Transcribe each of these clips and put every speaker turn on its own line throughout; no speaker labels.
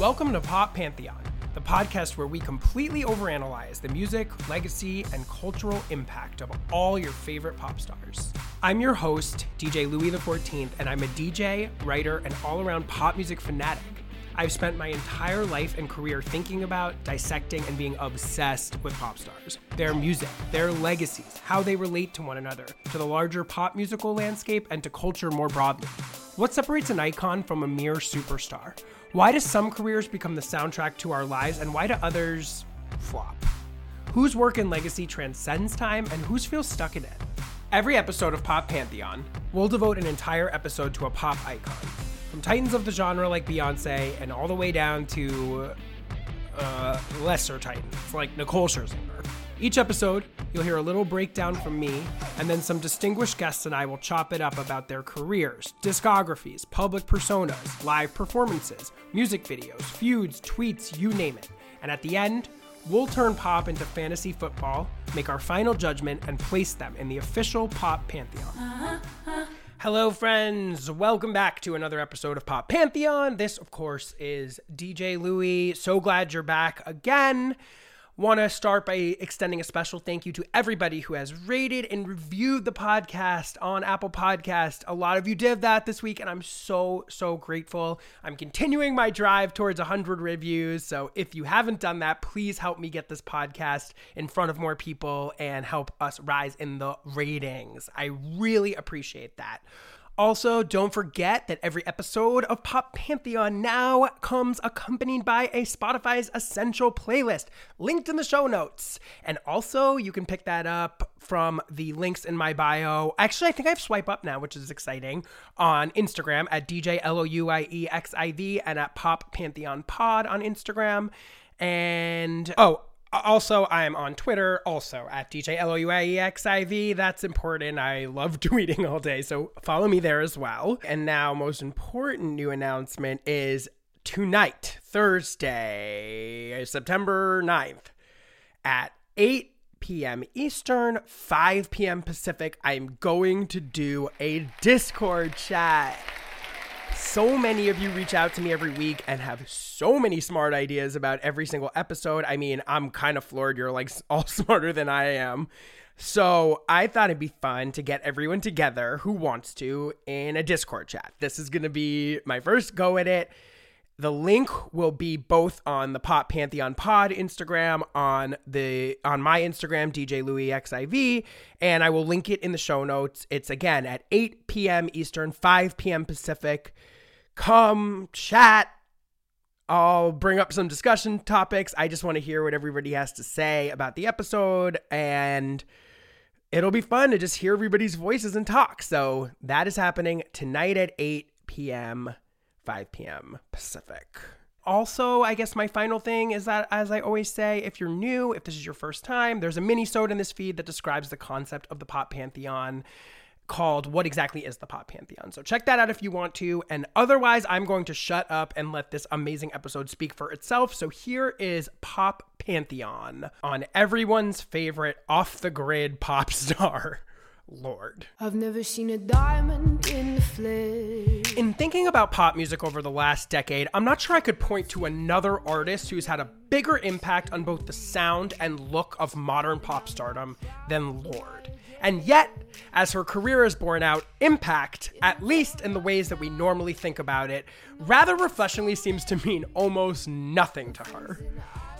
Welcome to Pop Pantheon, the podcast where we completely overanalyze the music, legacy, and cultural impact of all your favorite pop stars. I'm your host, DJ Louie XIV, and I'm a DJ, writer, and all around pop music fanatic. I've spent my entire life and career thinking about, dissecting, and being obsessed with pop stars, their music, their legacies, how they relate to one another, to the larger pop musical landscape, and to culture more broadly. What separates an icon from a mere superstar? Why do some careers become the soundtrack to our lives, and why do others flop? Whose work and legacy transcends time, and whose feels stuck in it? Every episode of Pop Pantheon, we'll devote an entire episode to a pop icon. From titans of the genre like Beyonce, and all the way down to uh, lesser titans like Nicole Scherzinger. Each episode, you'll hear a little breakdown from me, and then some distinguished guests and I will chop it up about their careers, discographies, public personas, live performances, music videos, feuds, tweets, you name it. And at the end, we'll turn pop into fantasy football, make our final judgment, and place them in the official pop pantheon. Hello, friends. Welcome back to another episode of Pop Pantheon. This, of course, is DJ Louie. So glad you're back again. Want to start by extending a special thank you to everybody who has rated and reviewed the podcast on Apple Podcast. A lot of you did that this week, and I'm so, so grateful. I'm continuing my drive towards 100 reviews. So if you haven't done that, please help me get this podcast in front of more people and help us rise in the ratings. I really appreciate that. Also, don't forget that every episode of Pop Pantheon now comes accompanied by a Spotify's Essential playlist, linked in the show notes. And also, you can pick that up from the links in my bio. Actually, I think I have swipe up now, which is exciting, on Instagram at DJ L O U I E X I V and at Pop Pantheon Pod on Instagram. And oh, also, I'm on Twitter, also at DJ L-O-U-I-E-X-I-V. That's important. I love tweeting all day, so follow me there as well. And now, most important new announcement is tonight, Thursday, September 9th, at 8 p.m. Eastern, 5 p.m. Pacific, I'm going to do a Discord chat. So many of you reach out to me every week and have so many smart ideas about every single episode. I mean, I'm kind of floored. You're like all smarter than I am. So I thought it'd be fun to get everyone together who wants to in a Discord chat. This is going to be my first go at it. The link will be both on the Pop Pantheon Pod Instagram, on the on my Instagram, DJ Louie XIV, and I will link it in the show notes. It's again at 8 p.m. Eastern, 5 p.m. Pacific come chat. I'll bring up some discussion topics. I just want to hear what everybody has to say about the episode and it'll be fun to just hear everybody's voices and talk. So that is happening tonight at 8 p.m., 5 p.m. Pacific. Also, I guess my final thing is that, as I always say, if you're new, if this is your first time, there's a mini-sode in this feed that describes the concept of the pop pantheon called What Exactly is the Pop Pantheon? So check that out if you want to. And otherwise, I'm going to shut up and let this amazing episode speak for itself. So here is Pop Pantheon on everyone's favorite off the grid pop star. Lorde.
I've never seen a diamond in the flesh.
In thinking about pop music over the last decade, I'm not sure I could point to another artist who's had a bigger impact on both the sound and look of modern pop stardom than Lorde. And yet, as her career has borne out, impact, at least in the ways that we normally think about it, rather refreshingly seems to mean almost nothing to her.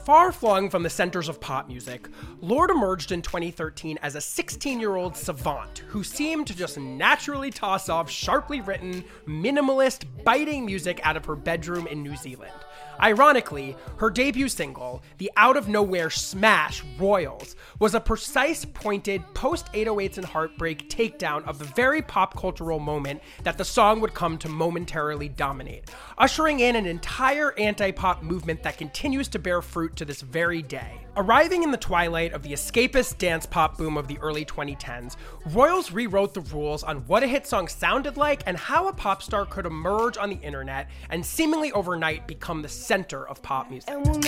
Far flung from the centers of pop music, Lorde emerged in 2013 as a 16 year old savant who seemed to just naturally toss off sharply written, minimalist, biting music out of her bedroom in New Zealand. Ironically, her debut single, the out of nowhere smash Royals, was a precise, pointed, post 808s and heartbreak takedown of the very pop cultural moment that the song would come to momentarily dominate, ushering in an entire anti pop movement that continues to bear fruit to this very day. Arriving in the twilight of the escapist dance pop boom of the early 2010s, Royals rewrote the rules on what a hit song sounded like and how a pop star could emerge on the internet and seemingly overnight become the center of pop music.
And we'll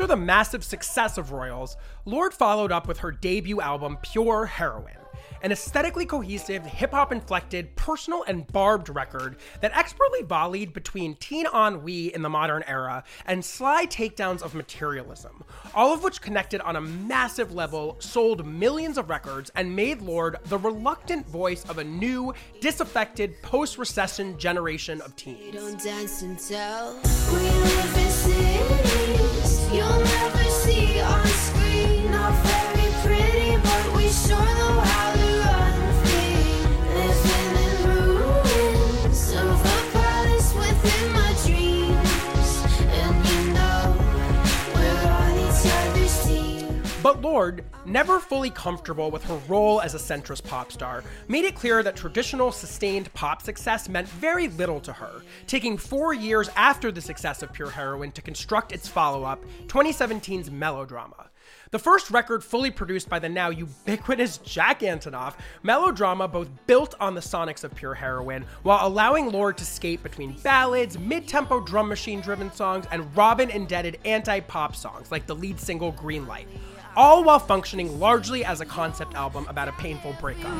after the massive success of Royals, Lorde followed up with her debut album Pure Heroine an aesthetically cohesive, hip hop inflected, personal, and barbed record that expertly volleyed between teen ennui in the modern era and sly takedowns of materialism, all of which connected on a massive level, sold millions of records, and made Lorde the reluctant voice of a new, disaffected, post recession generation of teens.
You'll never But
Lorde, never fully comfortable with her role as a centrist pop star, made it clear that traditional sustained pop success meant very little to her, taking four years after the success of Pure Heroine to construct its follow up, 2017's Melodrama. The first record fully produced by the now ubiquitous Jack Antonoff, Melodrama both built on the sonics of Pure Heroine while allowing Lorde to skate between ballads, mid tempo drum machine driven songs, and Robyn indebted anti pop songs like the lead single Green Light all while functioning largely as a concept album about a painful breakup.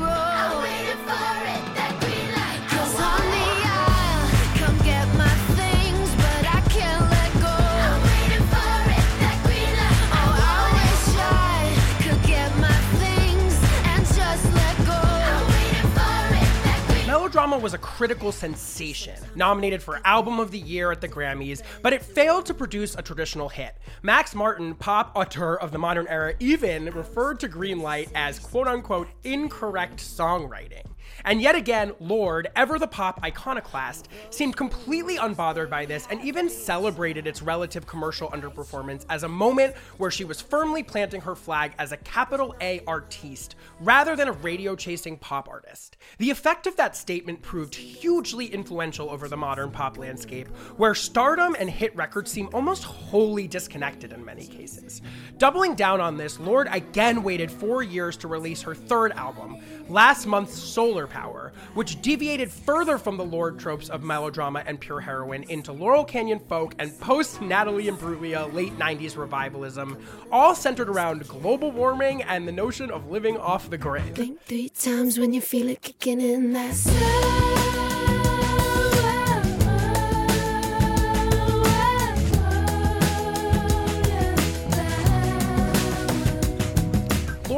Melodrama was a critical sensation, nominated for Album of the Year at the Grammys, but it failed to produce a traditional hit. Max Martin, pop auteur of the modern era, even referred to Greenlight as quote unquote incorrect songwriting. And yet again, Lorde, ever the pop iconoclast, seemed completely unbothered by this and even celebrated its relative commercial underperformance as a moment where she was firmly planting her flag as a capital A artiste rather than a radio chasing pop artist. The effect of that statement proved hugely influential over the modern pop landscape, where stardom and hit records seem almost wholly disconnected in many cases. Doubling down on this, Lorde again waited four years to release her third album, last month's Solar Power, which deviated further from the Lorde tropes of melodrama and pure heroine into Laurel Canyon folk and post Natalie Imbruglia late 90s revivalism, all centered around global warming and the notion of living off the grid.
Think three times when you feel it kicking in that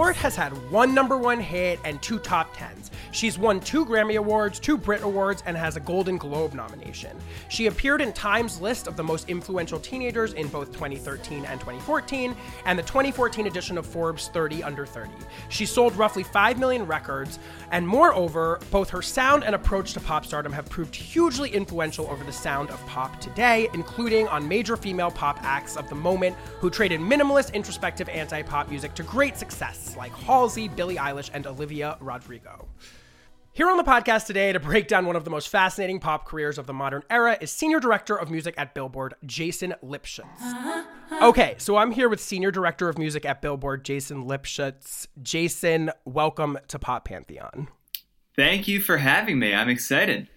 Lorde has had one number one hit and two top tens. She's won two Grammy Awards, two Brit Awards, and has a Golden Globe nomination. She appeared in Time's list of the most influential teenagers in both 2013 and 2014, and the 2014 edition of Forbes 30 Under 30. She sold roughly 5 million records, and moreover, both her sound and approach to pop stardom have proved hugely influential over the sound of pop today, including on major female pop acts of the moment who traded minimalist, introspective anti pop music to great success like Halsey, Billie Eilish, and Olivia Rodrigo. Here on the podcast today to break down one of the most fascinating pop careers of the modern era is Senior Director of Music at Billboard, Jason Lipshutz. Uh-huh. Okay, so I'm here with Senior Director of Music at Billboard, Jason Lipshutz. Jason, welcome to Pop Pantheon.
Thank you for having me. I'm excited.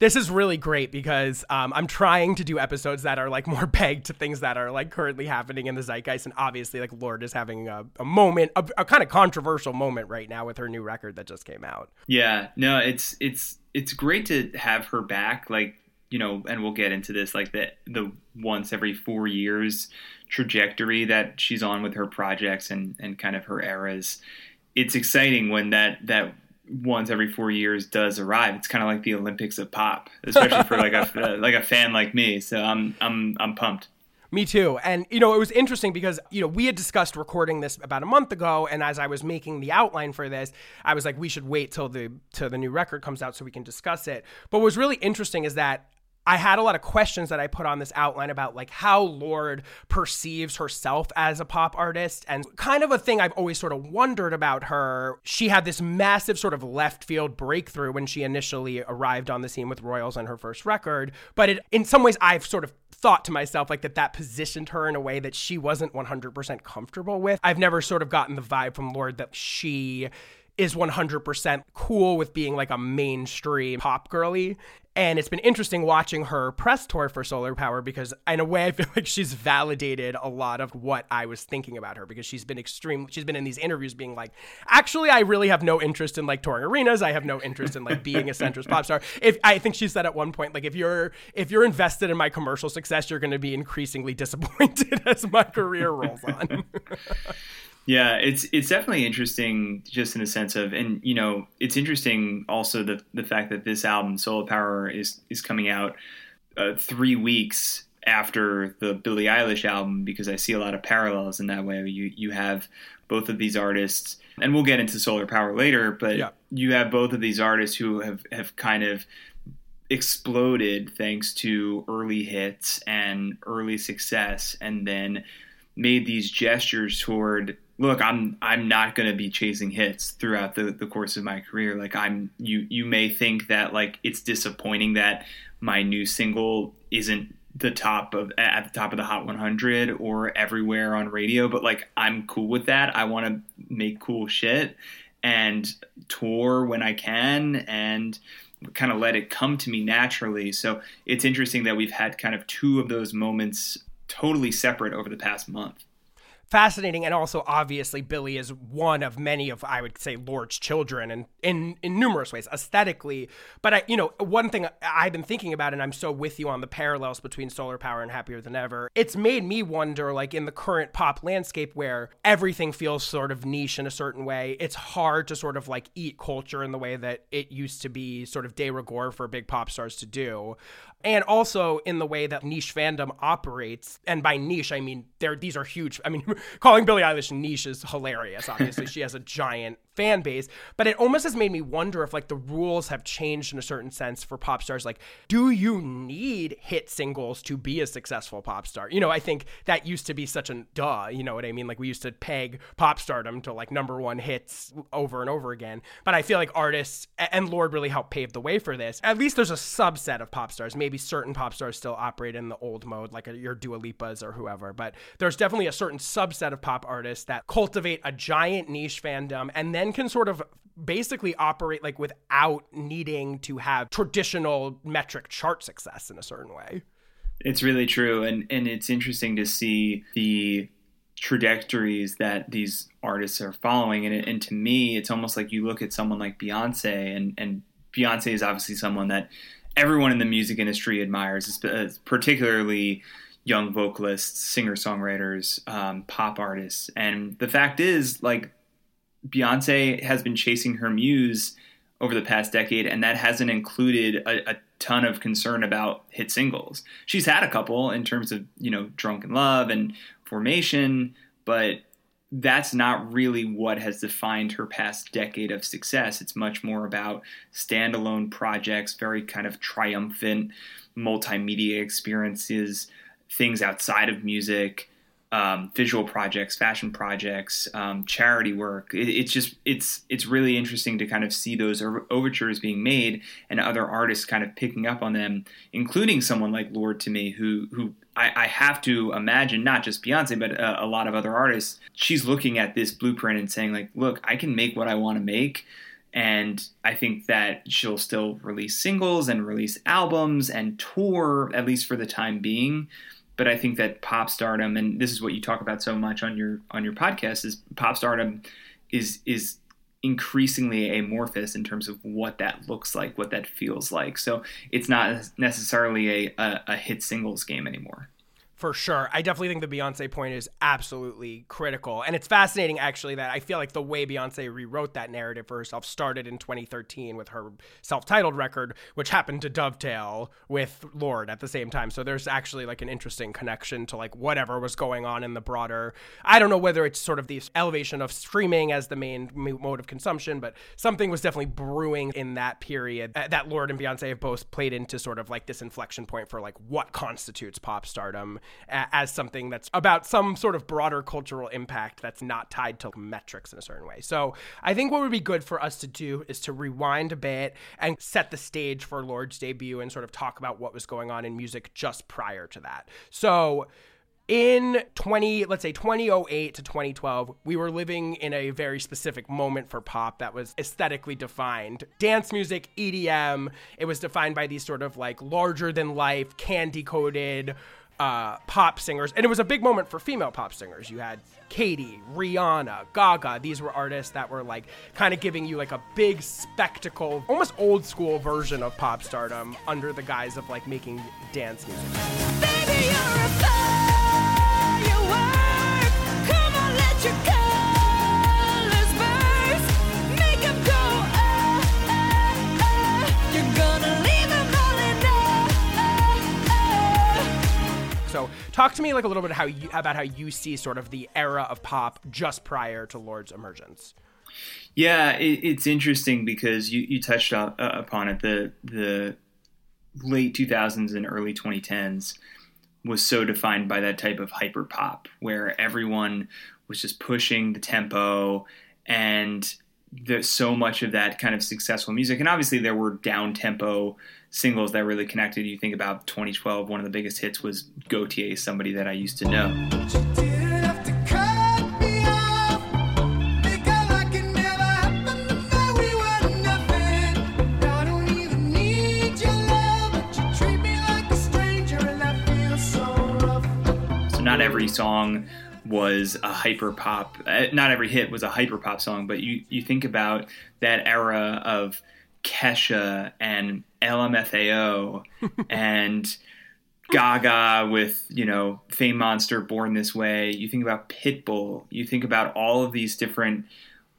This is really great because um, I'm trying to do episodes that are like more pegged to things that are like currently happening in the zeitgeist, and obviously, like Lorde is having a, a moment, a, a kind of controversial moment right now with her new record that just came out.
Yeah, no, it's it's it's great to have her back. Like you know, and we'll get into this, like the the once every four years trajectory that she's on with her projects and and kind of her eras. It's exciting when that that once every four years does arrive. It's kind of like the Olympics of pop, especially for like a uh, like a fan like me. So I'm I'm I'm pumped.
Me too. And, you know, it was interesting because, you know, we had discussed recording this about a month ago. And as I was making the outline for this, I was like, we should wait till the, till the new record comes out so we can discuss it. But what was really interesting is that I had a lot of questions that I put on this outline about like how Lorde perceives herself as a pop artist and kind of a thing I've always sort of wondered about her. She had this massive sort of left field breakthrough when she initially arrived on the scene with Royals on her first record, but it in some ways I've sort of thought to myself like that that positioned her in a way that she wasn't 100% comfortable with. I've never sort of gotten the vibe from Lorde that she is 100% cool with being like a mainstream pop girly. And it's been interesting watching her press tour for Solar Power because, in a way, I feel like she's validated a lot of what I was thinking about her because she's been extreme. She's been in these interviews being like, actually, I really have no interest in like touring arenas. I have no interest in like being a centrist pop star. If I think she said at one point, like, if you're if you're invested in my commercial success, you're going to be increasingly disappointed as my career rolls on.
Yeah, it's it's definitely interesting, just in the sense of, and you know, it's interesting also the the fact that this album, Solar Power, is is coming out uh, three weeks after the Billie Eilish album, because I see a lot of parallels in that way. You you have both of these artists, and we'll get into Solar Power later, but
Yeah.
you have both of these artists who have have kind of exploded thanks to early hits and early success and then made these gestures toward look i'm i'm not going to be chasing hits throughout the, the course of my career like i'm you you may think that like it's disappointing that my new single isn't the top of at the top of the hot 100 or everywhere on radio but like i'm cool with that i want to make cool shit and tour when i can and kind of let it come to me naturally. So it's interesting that we've had kind of two of those moments totally separate over the past month.
Fascinating and also obviously Billie is one of many of i would say Lorde's children and in in numerous ways aesthetically. But i you know one thing i've been thinking about and i'm so with you on the parallels between solar power and happier than ever it's made me wonder like in the current pop landscape where everything feels sort of niche in a certain way it's hard to sort of like eat culture in the way that it used to be sort of de rigueur for big pop stars to do and also in the way that niche fandom operates. And by niche, I mean there these are huge. I mean, calling Billie Eilish niche is hilarious. Obviously, she has a giant fan base, but it almost has made me wonder if like the rules have changed in a certain sense for pop stars. Like, do you need hit singles to be a successful pop star? You know, I think that used to be such a duh. You know what I mean? Like we used to peg pop stardom to like number one hits over and over again. But I feel like artists and Lorde really helped pave the way for this. At least there's a subset of pop stars. Maybe certain pop stars still operate in the old mode, like your Dua Lipas or whoever. But there's definitely a certain subset of pop artists that cultivate a giant niche fandom and then can sort of basically operate like without needing to have traditional metric chart success in a certain way.
It's really true, and and it's interesting to see the trajectories that these artists are following. And, and to me, it's almost like you look at someone like Beyonce, and and Beyonce is obviously someone that everyone in the music industry admires, uh, particularly young vocalists, singer songwriters, um, pop artists. And the fact is, like Beyonce has been chasing her muse over the past decade, and that hasn't included a, a ton of concern about hit singles. She's had a couple in terms of you know "Drunk in Love" and "Formation," but that's not really what has defined her past decade of success. It's much more about standalone projects, very kind of triumphant multimedia experiences, things outside of music um, visual projects, fashion projects, um, charity work. It, it's just it's it's really interesting to kind of see those over- overtures being made and other artists kind of picking up on them, including someone like Lorde to me, who who I, I have to imagine not just Beyonce but a lot of other artists. She's looking at this blueprint and saying like, look, I can make what I want to make. And I think that she'll still release singles and release albums and tour, at least for the time being but I think that pop stardom, and this is what you talk about so much on your on your podcast, is pop stardom is is increasingly amorphous in terms of what that looks like, what that feels like. So it's not necessarily a, a, a hit singles game anymore.
For sure. I definitely think the Beyonce point is absolutely critical. And it's fascinating, actually, that I feel like the way Beyonce rewrote that narrative for herself started in 2013 with her self titled record, which happened to dovetail with Lorde at the same time. So there's actually like an interesting connection to like whatever was going on in the broader. I don't know whether it's sort of the elevation of streaming as the main mode of consumption, but something was definitely brewing in that period uh, that Lorde and Beyonce have both played into sort of like this inflection point for like what constitutes pop stardom as something that's about some sort of broader cultural impact that's not tied to metrics in a certain way. So I think what would be good for us to do is to rewind a bit and set the stage for Lorde's debut and sort of talk about what was going on in music just prior to that. So in 20 let's say 2008 to 2012 we were living in a very specific moment for pop that was aesthetically defined dance music edm it was defined by these sort of like larger than life candy coated uh, pop singers and it was a big moment for female pop singers. You had katy rihanna gaga. These were artists that were like kind of giving you like a big spectacle almost old school version of pop stardom under the guise of like making dance music.
Baby,
talk to me like a little bit how you about how you see sort of the era of pop just prior to Lorde's emergence.
Yeah, it, it's interesting because you, you touched uh, upon it. The the late 2000s and early 2010s was so defined by that type of hyper pop where everyone was just pushing the tempo and so much of that kind of successful music and obviously there were down tempo singles that really connected you think about 2012 one of the biggest hits was Gotye somebody that I used to know
Didn't have to cut me off. Make out like it never happened. That we were nothing. I don't even need your love, but you treat me like a stranger, and that feels so
not every song was a hyper pop. uh, Not every hit was a hyper pop song, but you you think about that era of Kesha and LMFAO and Gaga with you know Fame Monster, Born This Way. You think about Pitbull. You think about all of these different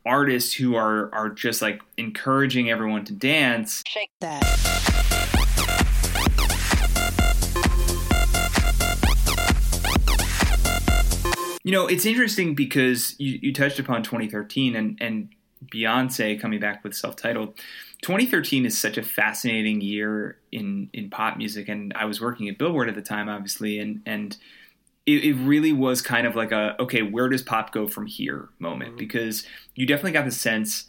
artists who are are just like encouraging everyone to dance
Shake that.
You know, it's interesting because you, you touched upon 2013 and, and Beyonce coming back with self titled. 2013 is such a fascinating year in, in pop music. And I was working at Billboard at the time, obviously, and, and it, it really was kind of like a, okay, where does pop go from here moment? Mm-hmm. Because you definitely got the sense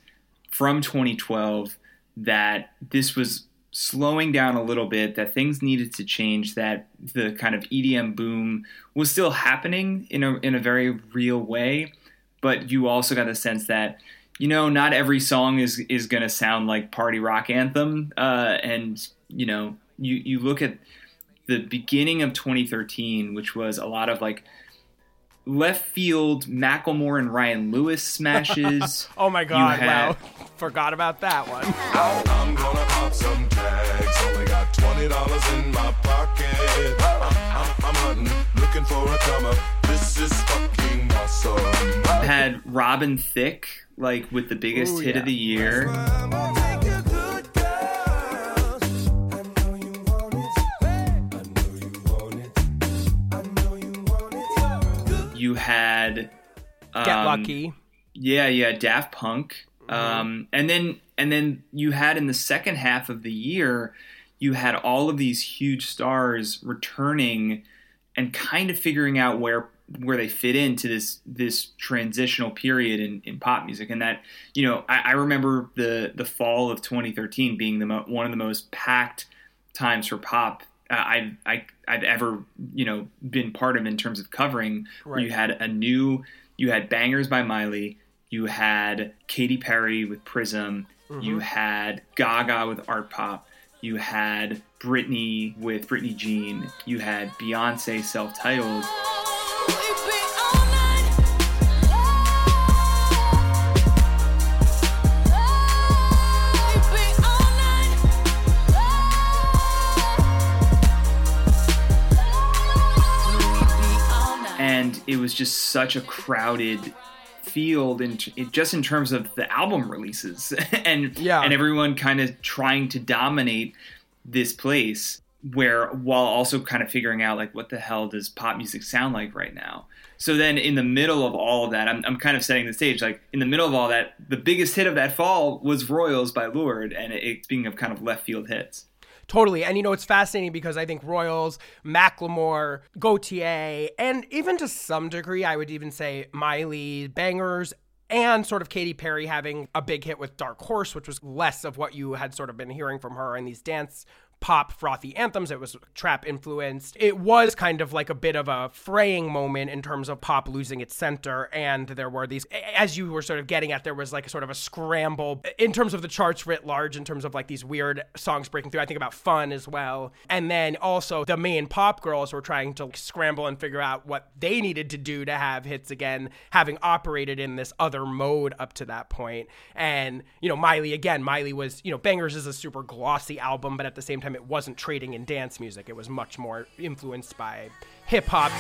from 2012 that this was slowing down a little bit, that things needed to change, that the kind of EDM boom was still happening in a in a very real way, but you also got the sense that you know not every song is is going to sound like party rock anthem, uh, and you know you you look at the beginning of 2013, which was a lot of like left field Macklemore and Ryan Lewis smashes.
Oh my god,
had-
wow. Forgot about that one.
I'm gonna pop some tags. Only got twenty dollars in my pocket. I'm, I'm, I'm hunting, looking for a come up. This is fucking awesome.
had Robin Thicke like with the biggest
Ooh,
hit
yeah.
of the year.
I'm gonna take you good, girl. I know you want it. I know you want it. I know you want it.
You had um,
Get lucky.
Yeah, yeah, Daft Punk. Um, and then and then you had in the second half of the year, you had all of these huge stars returning and kind of figuring out where where they fit into this this transitional period in, in pop music. And that you know I, I remember the the fall of 2013 being the mo- one of the most packed times for pop uh, I've I, I've ever you know been part of in terms of covering. Where you had a new you had Bangerz by Miley you had Katy Perry with Prism you had Gaga with Art Pop you had Britney with Britney Jean you had Beyonce self-titled it was just such a crowded field and it, just in terms of the album releases and
Yeah.
and everyone kind of trying to dominate this place where while also kind of figuring out like what the hell does pop music sound like right now so then in the middle of all of that I'm, I'm kind of setting the stage like in the middle of all that the biggest hit of that fall was royals by Lorde and it, it speaking of kind of left field hits
Totally. And you know, it's fascinating because I think Royals, Macklemore, Gotye, and even to some degree, I would even say Miley, Bangerz, and sort of Katy Perry having a big hit with Dark Horse, which was less of what you had sort of been hearing from her in these dance pop frothy anthems. It was trap influenced. It was kind of like a bit of a fraying moment in terms of pop losing its center. And there were these, as you were sort of getting at, there was like a sort of a scramble in terms of the charts writ large, in terms of like these weird songs breaking through. I think about fun as well. And then also the main pop girls were trying to scramble and figure out what they needed to do to have hits again, having operated in this other mode up to that point. And, you know, Miley, again, Miley was, you know, Bangerz is a super glossy album, but at the same time, it wasn't trading in dance music. It was much more influenced by hip hop.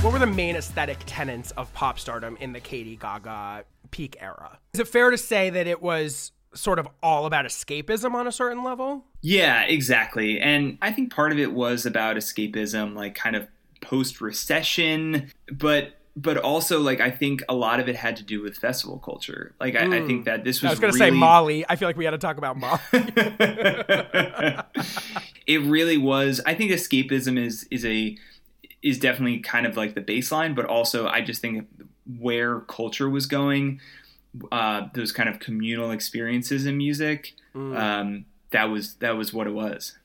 What were the main aesthetic tenets of pop stardom in the Katy Gaga peak era? Is it fair to say that it was sort of all about escapism on a certain level?
Yeah, exactly. And I think part of it was about escapism, like kind of post recession, but but also like I think a lot of it had to do with festival culture. Like I, I hmm. think that this was
I was going to
really,
say Molly. I feel like we had to talk about Molly.
it really was. I think escapism is is a is definitely kind of like the baseline, but also I just think where culture was going, uh, those kind of communal experiences in music, um, that was that was what it was.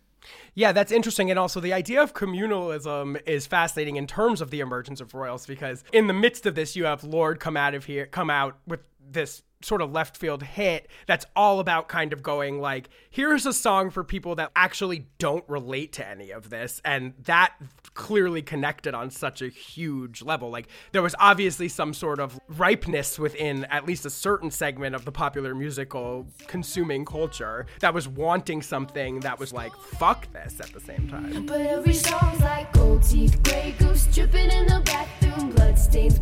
Yeah, that's interesting. And also, the idea of communalism is fascinating in terms of the emergence of royals, because in the midst of this, you have Lorde come out of here, come out with this sort of left field hit that's all about kind of going like, here's a song for people that actually don't relate to any of this, and that clearly connected on such a huge level. Like, there was obviously some sort of ripeness within at least a certain segment of the popular musical consuming culture that was wanting something that was like, fuck this at the same time.
But every song's like gold teeth, gray goose dripping in the bathroom,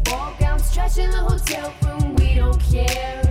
ball gowns, trash in the hotel room. We don't care.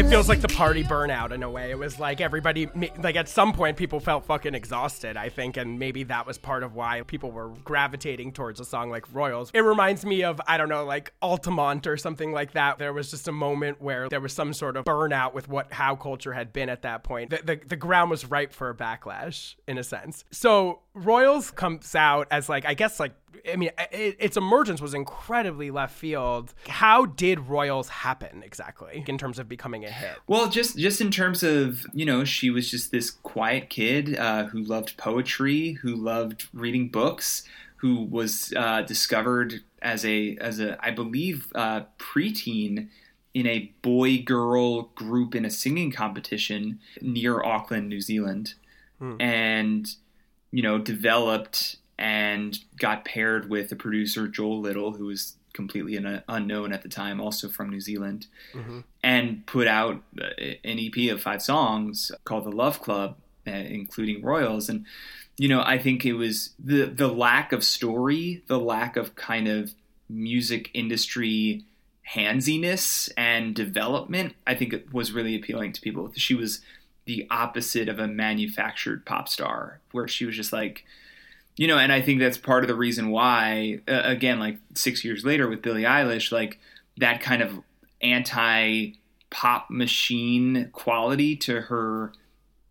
It feels like the party burnout in a way. It was like everybody, like at some point, people felt fucking exhausted, I think, and maybe that was part of why people were gravitating towards a song like Royals. It reminds me of, I don't know, like Altamont or something like that. There was just a moment where there was some sort of burnout with what how culture had been at that point. The, the, the ground was ripe for a backlash, in a sense. So Royals comes out as like, I guess, like, I mean, it, its emergence was incredibly left field. How did Royals happen exactly in terms of becoming a hit?
Well, just just in terms of you know, she was just this quiet kid uh, who loved poetry, who loved reading books, who was uh, discovered as a as a I believe uh, preteen in a boy girl group in a singing competition near Auckland, New Zealand, and you know developed and got paired with the producer Joel Little, who was completely un- unknown at the time, also from New Zealand, and put out uh, an EP of five songs called The Love Club, uh, including Royals. And you know, I think it was the the lack of story, the lack of kind of music industry handsiness and development. I think it was really appealing to people. She was the opposite of a manufactured pop star, where she was just like you know, and I think that's part of the reason why, uh, again, like six years later with Billie Eilish, like that kind of anti pop machine quality to her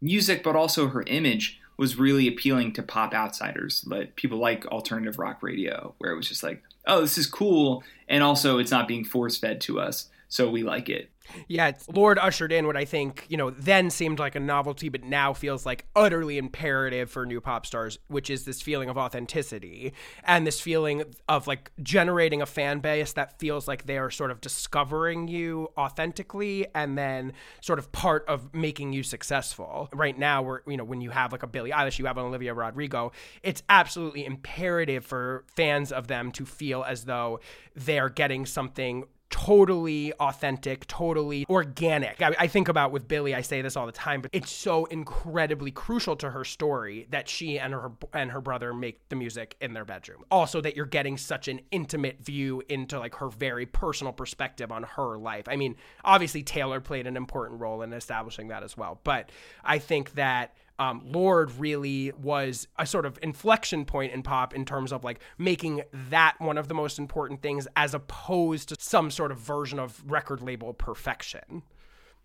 music, but also her image was really appealing to pop outsiders, like people like alternative rock radio, where it was just like, oh, this is cool, and also it's not being force fed to us, so we like it.
Yeah, Lorde ushered in what I think, you know, then seemed like a novelty, but now feels like utterly imperative for new pop stars, which is this feeling of authenticity and this feeling of like generating a fan base that feels like they are sort of discovering you authentically and then sort of part of making you successful. Right now, we're, you know, when you have like a Billie Eilish, you have an Olivia Rodrigo, it's absolutely imperative for fans of them to feel as though they're getting something totally authentic, totally organic. I, I think about with Billie, I say this all the time, but it's so incredibly crucial to her story that she and her and her brother make the music in their bedroom. Also, that you're getting such an intimate view into like her very personal perspective on her life. I mean, obviously Taylor played an important role in establishing that as well, but I think that um, Lorde really was a sort of inflection point in pop in terms of like making that one of the most important things as opposed to some sort of version of record label perfection.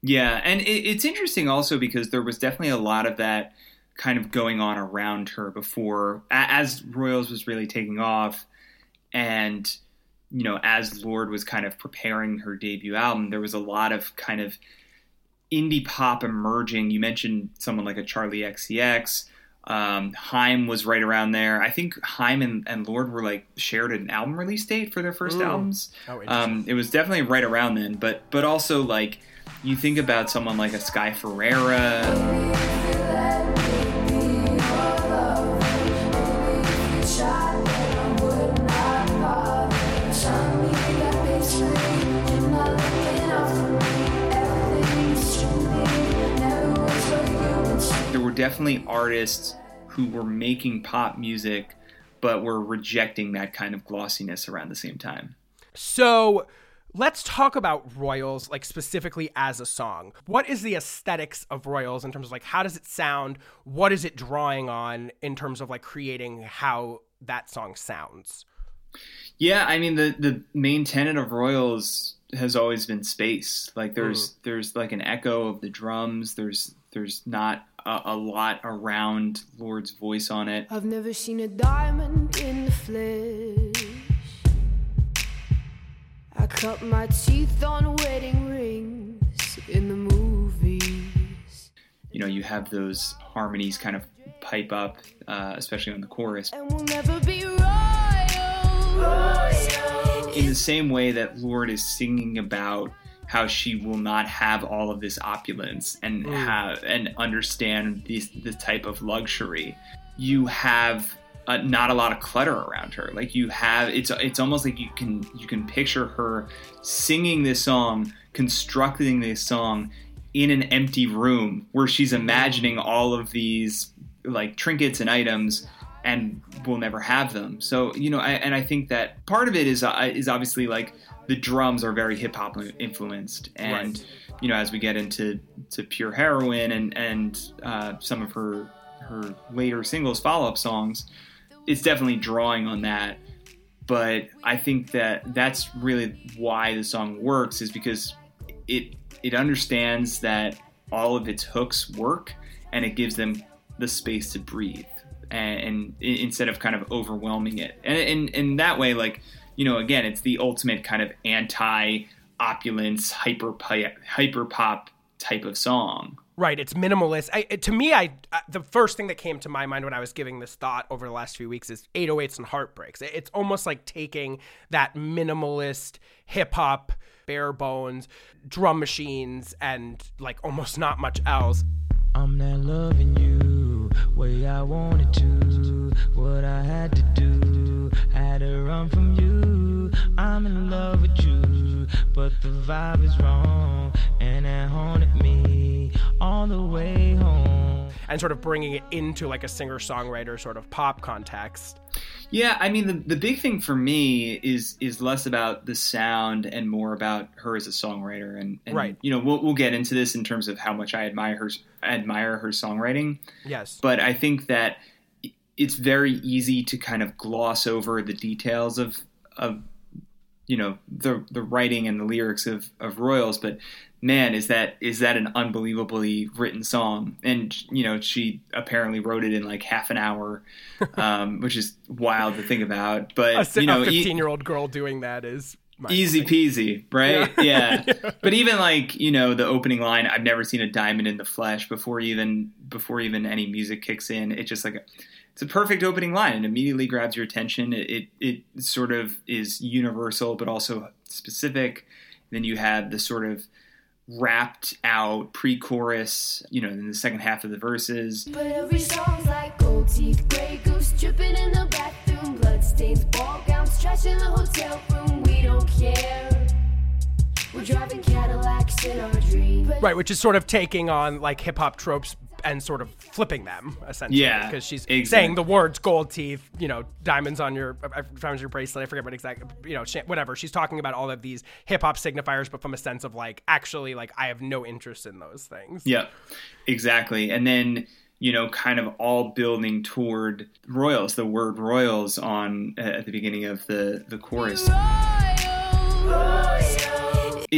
Yeah, and it, it's interesting also because there was definitely a lot of that kind of going on around her before, as Royals was really taking off, and you know, as Lorde was kind of preparing her debut album, there was a lot of kind of indie pop emerging. You mentioned someone like a Charli XCX. Um, Haim was right around there. I think Haim and, and Lorde were like shared an album release date for their first
Ooh.
albums. Um, it was definitely right around then, but but also like you think about someone like a Sky Ferreira. Definitely artists who were making pop music, but were rejecting that kind of glossiness around the same time.
So let's talk about Royals, like specifically as a song. What is the aesthetics of Royals in terms of like how does it sound? What is it drawing on in terms of like creating how that song sounds?
Yeah, I mean the the main tenet of Royals has always been space. Like there's hmm. there's like an echo of the drums. There's there's not a, a lot around Lorde's voice on it.
I've never seen a diamond in the flesh. I cut my teeth on wedding rings in the movies.
You know, you have those harmonies kind of pipe up, uh, especially on the chorus.
And we'll never be royals.
In the same way that Lord is singing about how she will not have all of this opulence and have and understand these this type of luxury. You have uh, not a lot of clutter around her. Like you have, it's it's almost like you can you can picture her singing this song, constructing this song in an empty room where she's imagining all of these like trinkets and items and will never have them. So you know, I, and I think that part of it is uh, is obviously like the drums are very hip hop influenced, and
Right.
you know, as we get into to Pure Heroine and and uh, some of her her later singles follow up songs, it's definitely drawing on that. But I think that that's really why the song works is because it it understands that all of its hooks work and it gives them the space to breathe and, and instead of kind of overwhelming it and in in that way like you know again it's the ultimate kind of anti opulence hyper hyper pop type of song
Right, it's minimalist. I, to me, I uh, the first thing that came to my mind when I was giving this thought over the last few weeks is 808s and heartbreaks. It's almost like taking that minimalist hip hop, bare bones, drum machines, and like almost not much else.
I'm not loving you way I wanted to. What I had to do, had to run from you. I'm in love with you, but the vibe is wrong, and it haunted me all the way home.
and sort of bringing it into like a singer songwriter sort of pop context.
Yeah, I mean the, the big thing for me is is less about the sound and more about her as a songwriter and, and
Right.
you know we'll we'll get into this in terms of how much I admire her admire her songwriting
Yes.
but I think that it's very easy to kind of gloss over the details of of you know the the writing and the lyrics of of Royals but man is that is that an unbelievably written song? And you know she apparently wrote it in like half an hour um, which is wild to think about but
a
you know
a 15 year old girl doing that is
easy peasy right? Yeah. but even like you know the opening line i've never seen a diamond in the flesh before even before even any music kicks in it just like a, it's a perfect opening line it immediately grabs your attention it, it it sort of is universal but also specific then you have the sort of wrapped out pre-chorus you know in the second half of the verses
But every song's like gold teeth, gray goose dripping in the bathroom, bloodstains, ball gowns, trash in the hotel room. We don't care. We're driving Cadillacs in our dreams.
Right, which is sort of taking on like hip hop tropes and sort of flipping them essentially.
Yeah,
because she's
exactly.
saying the words gold teeth, you know, diamonds on your uh, diamonds on your bracelet. I forget what exactly, you know, whatever. She's talking about all of these hip hop signifiers, but from a sense of like actually like I have no interest in those things.
Yep, exactly. And then you know, kind of all building toward royals. The word royals on uh, at the beginning of the the chorus. It-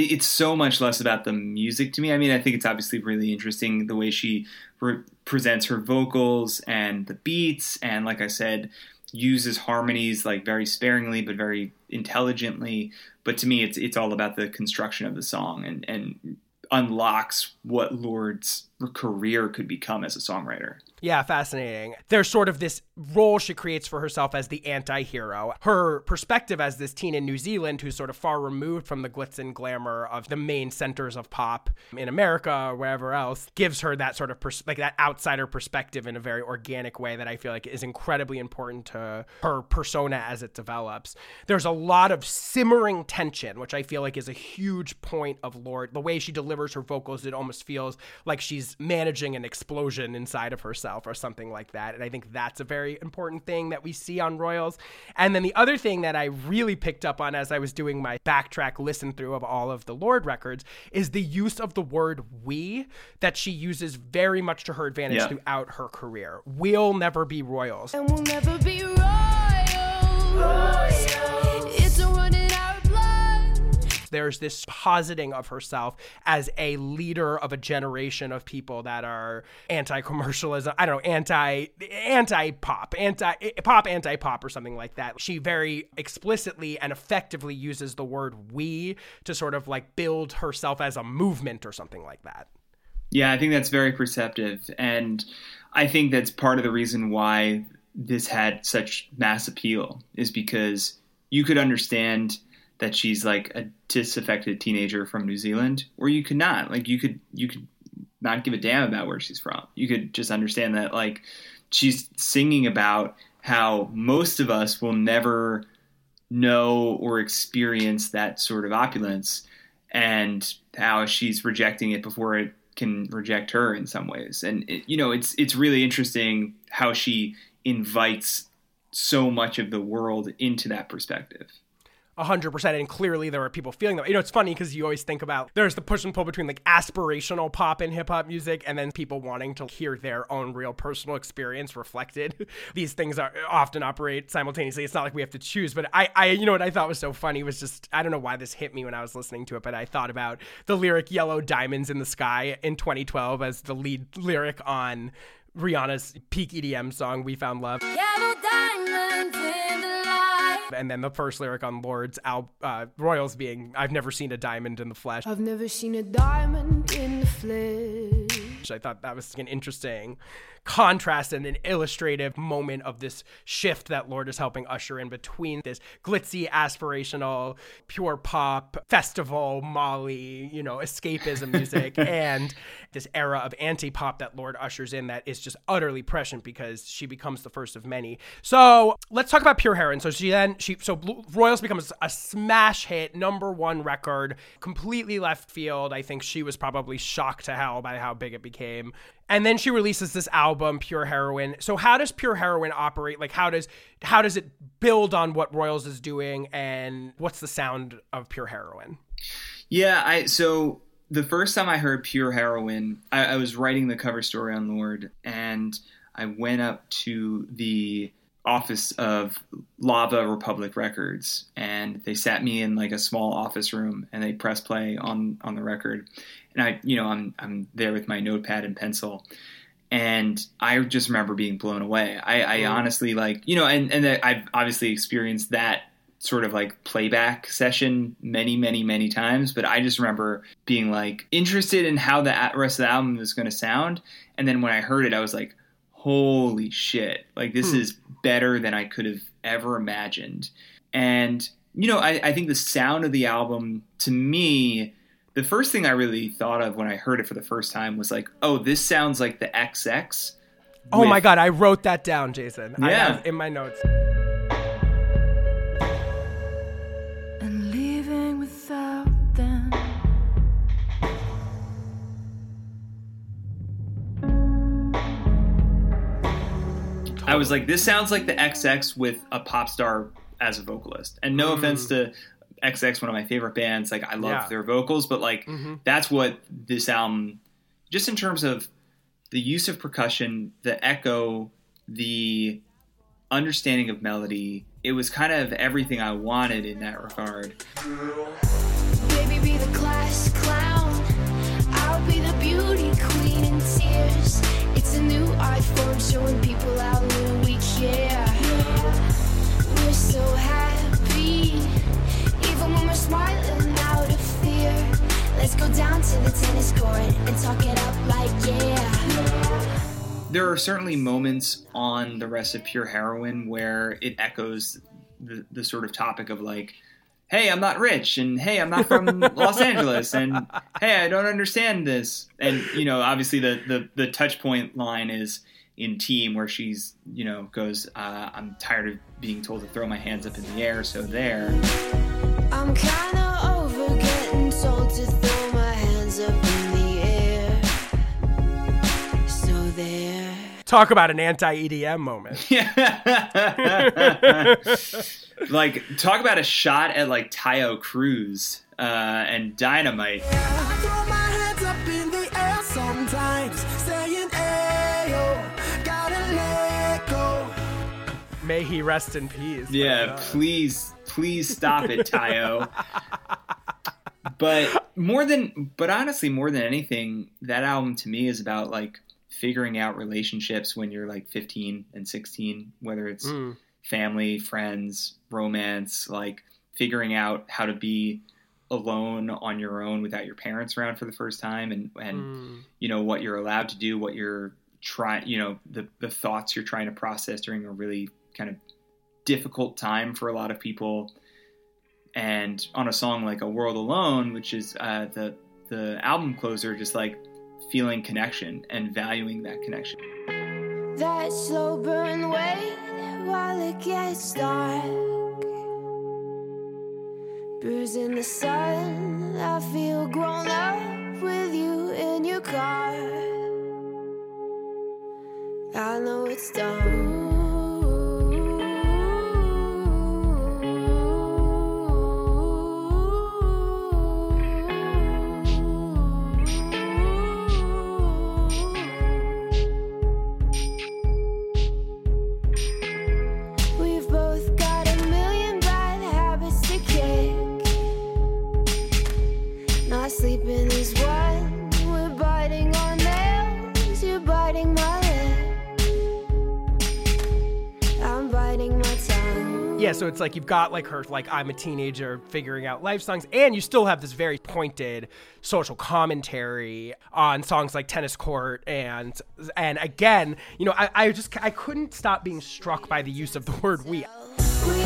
It's so much less about the music to me. I mean, I think it's obviously really interesting the way she re- presents her vocals and the beats, and like I said, uses harmonies like very sparingly but very intelligently. But to me, it's it's all about the construction of the song and and unlocks what Lorde's career could become as a songwriter.
Yeah, fascinating. There's sort of this role she creates for herself as the anti hero. Her perspective as this teen in New Zealand who's sort of far removed from the glitz and glamour of the main centers of pop in America or wherever else gives her that sort of pers- like that outsider perspective in a very organic way that I feel like is incredibly important to her persona as it develops. There's a lot of simmering tension, which I feel like is a huge point of Lorde. The way she delivers her vocals, it almost feels like she's managing an explosion inside of herself or something like that. And I think that's a very important thing that we see on Royals. And then the other thing that I really picked up on as I was doing my backtrack listen through of all of the Lorde records is the use of the word we that she uses very much to her advantage
Yeah.
throughout her career. We'll never be Royals.
And we'll never be royal. It's
there's this positing of herself as a leader of a generation of people that are anti-commercialism i don't know anti anti-pop anti pop anti-pop or something like that she very explicitly and effectively uses the word we to sort of like build herself as a movement or something like that
Yeah, I think that's very perceptive. And I think that's part of the reason why this had such mass appeal is because you could understand that she's like a disaffected teenager from New Zealand, or you could not. Like you could you could not give a damn about where she's from. You could just understand that like she's singing about how most of us will never know or experience that sort of opulence and how she's rejecting it before it can reject her in some ways and it, you know it's it's really interesting how she invites so much of the world into that perspective
A hundred percent, and clearly there are people feeling that. You know, it's funny because you always think about there's the push and pull between like aspirational pop and hip hop music, and then people wanting to hear their own real personal experience reflected. These things are often operate simultaneously. It's not like we have to choose. But I, I, you know, what I thought was so funny was just I don't know why this hit me when I was listening to it, but I thought about the lyric "Yellow Diamonds in the Sky" in 2012 as the lead lyric on Rihanna's peak EDM song "We Found Love."
Yellow diamonds in the light.
and then the first lyric on Lorde's Al- uh, Royals being "I've never seen a diamond in the flesh."
I've never seen a diamond in the flesh.
I thought that was an interesting contrast and an illustrative moment of this shift that Lorde is helping usher in between this glitzy, aspirational, pure pop, festival, Molly, you know, escapism music, and this era of anti pop that Lorde ushers in that is just utterly prescient because she becomes the first of many. So let's talk about Pure Heroine. So she then, she, so Bl- Royals becomes a smash hit, number one record, completely left field. I think she was probably shocked to hell by how big it became. And then she releases this album, Pure Heroine. So how does Pure Heroine operate? Like how does how does it build on what Royals is doing and what's the sound of Pure Heroine?
Yeah, I so the first time I heard Pure Heroine, I, I was writing the cover story on Lorde, and I went up to the office of Lava Republic Records, and they sat me in like a small office room, and they press play on on the record, and I, you know, I'm I'm there with my notepad and pencil. And I just remember being blown away. I, I mm-hmm. honestly like, you know, and, and I've obviously experienced that sort of like playback session many, many, many times. But I just remember being like interested in how the rest of the album was going to sound. And then when I heard it, I was like, holy shit. Like, this hmm. is better than I could have ever imagined. And, you know, I, I think the sound of the album to me, the first thing I really thought of when I heard it for the first time was like, oh, this sounds like the XX.
Oh
with...
my God, I wrote that down, Jason.
Yeah.
in my notes.
And leaving without them.
I was like, this sounds like the XX with a pop star as a vocalist. And no mm. offense to XX, one of my favorite bands. Like I love.
Yeah.
their vocals, but like
Mhm.
that's what this album, just in terms of the use of percussion, the echo, the understanding of melody, it was kind of everything I wanted in that regard.
Baby, be the class clown. I'll be the beauty queen in tears. It's a new art form showing people how little we care. We're so happy,
there are certainly moments on the rest of Pure Heroine where it echoes the, the sort of topic of like, hey, I'm not rich, and hey, I'm not from Los Angeles, and hey, I don't understand this. And, you know, obviously the, the, the touch point line is in Team where she's, you know, goes, uh, I'm tired of being told to throw my hands up in the air, so there.
I'm kinda over getting told to throw
Talk about an anti EDM moment. Yeah.
like, talk about a shot at like Taio Cruz uh, and Dynamite.
I throw my hands up in the air sometimes, saying, Ayo, gotta let go.
May he rest in peace.
Yeah,
But, uh,
please, please stop it, Tayo. but more than, but honestly, more than anything, that album to me is about like figuring out relationships when you're like 15 and 16, whether it's
mm,
family, friends, romance, like figuring out how to be alone on your own without your parents around for the first time and and
mm.
you know what you're allowed to do, what you're trying, you know, the the thoughts you're trying to process during a really kind of difficult time for a lot of people. And on a song like "A World Alone," which is uh, the the album closer, just like feeling connection and valuing that connection.
That slow burn while it gets dark. Bruising the sun, I feel grown up with you in your car. I know it's.
Yeah, so it's like you've got like her like I'm a teenager figuring out life songs, and you still have this very pointed social commentary on songs like Tennis Court and and again, you know, I, I just I couldn't stop being struck by the use of the word we.
We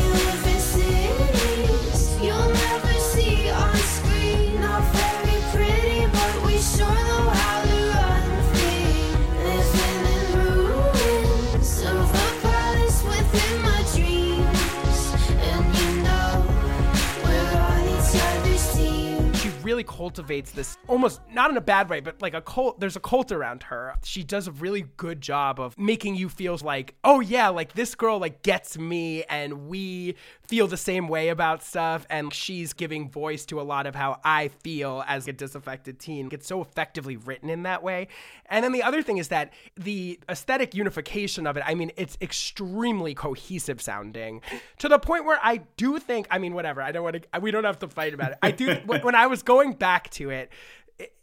really cultivates this almost not in a bad way, but like a cult. There's a cult around her. She does a really good job of making you feel like, oh yeah, like this girl like gets me, and we feel the same way about stuff. And she's giving voice to a lot of how I feel as a disaffected teen. It's so effectively written in that way. And then the other thing is that the aesthetic unification of it. I mean, it's extremely cohesive sounding to the point where I do think. I mean, whatever. I don't want to. We don't have to fight about it. I do. when when I was going back to it, it,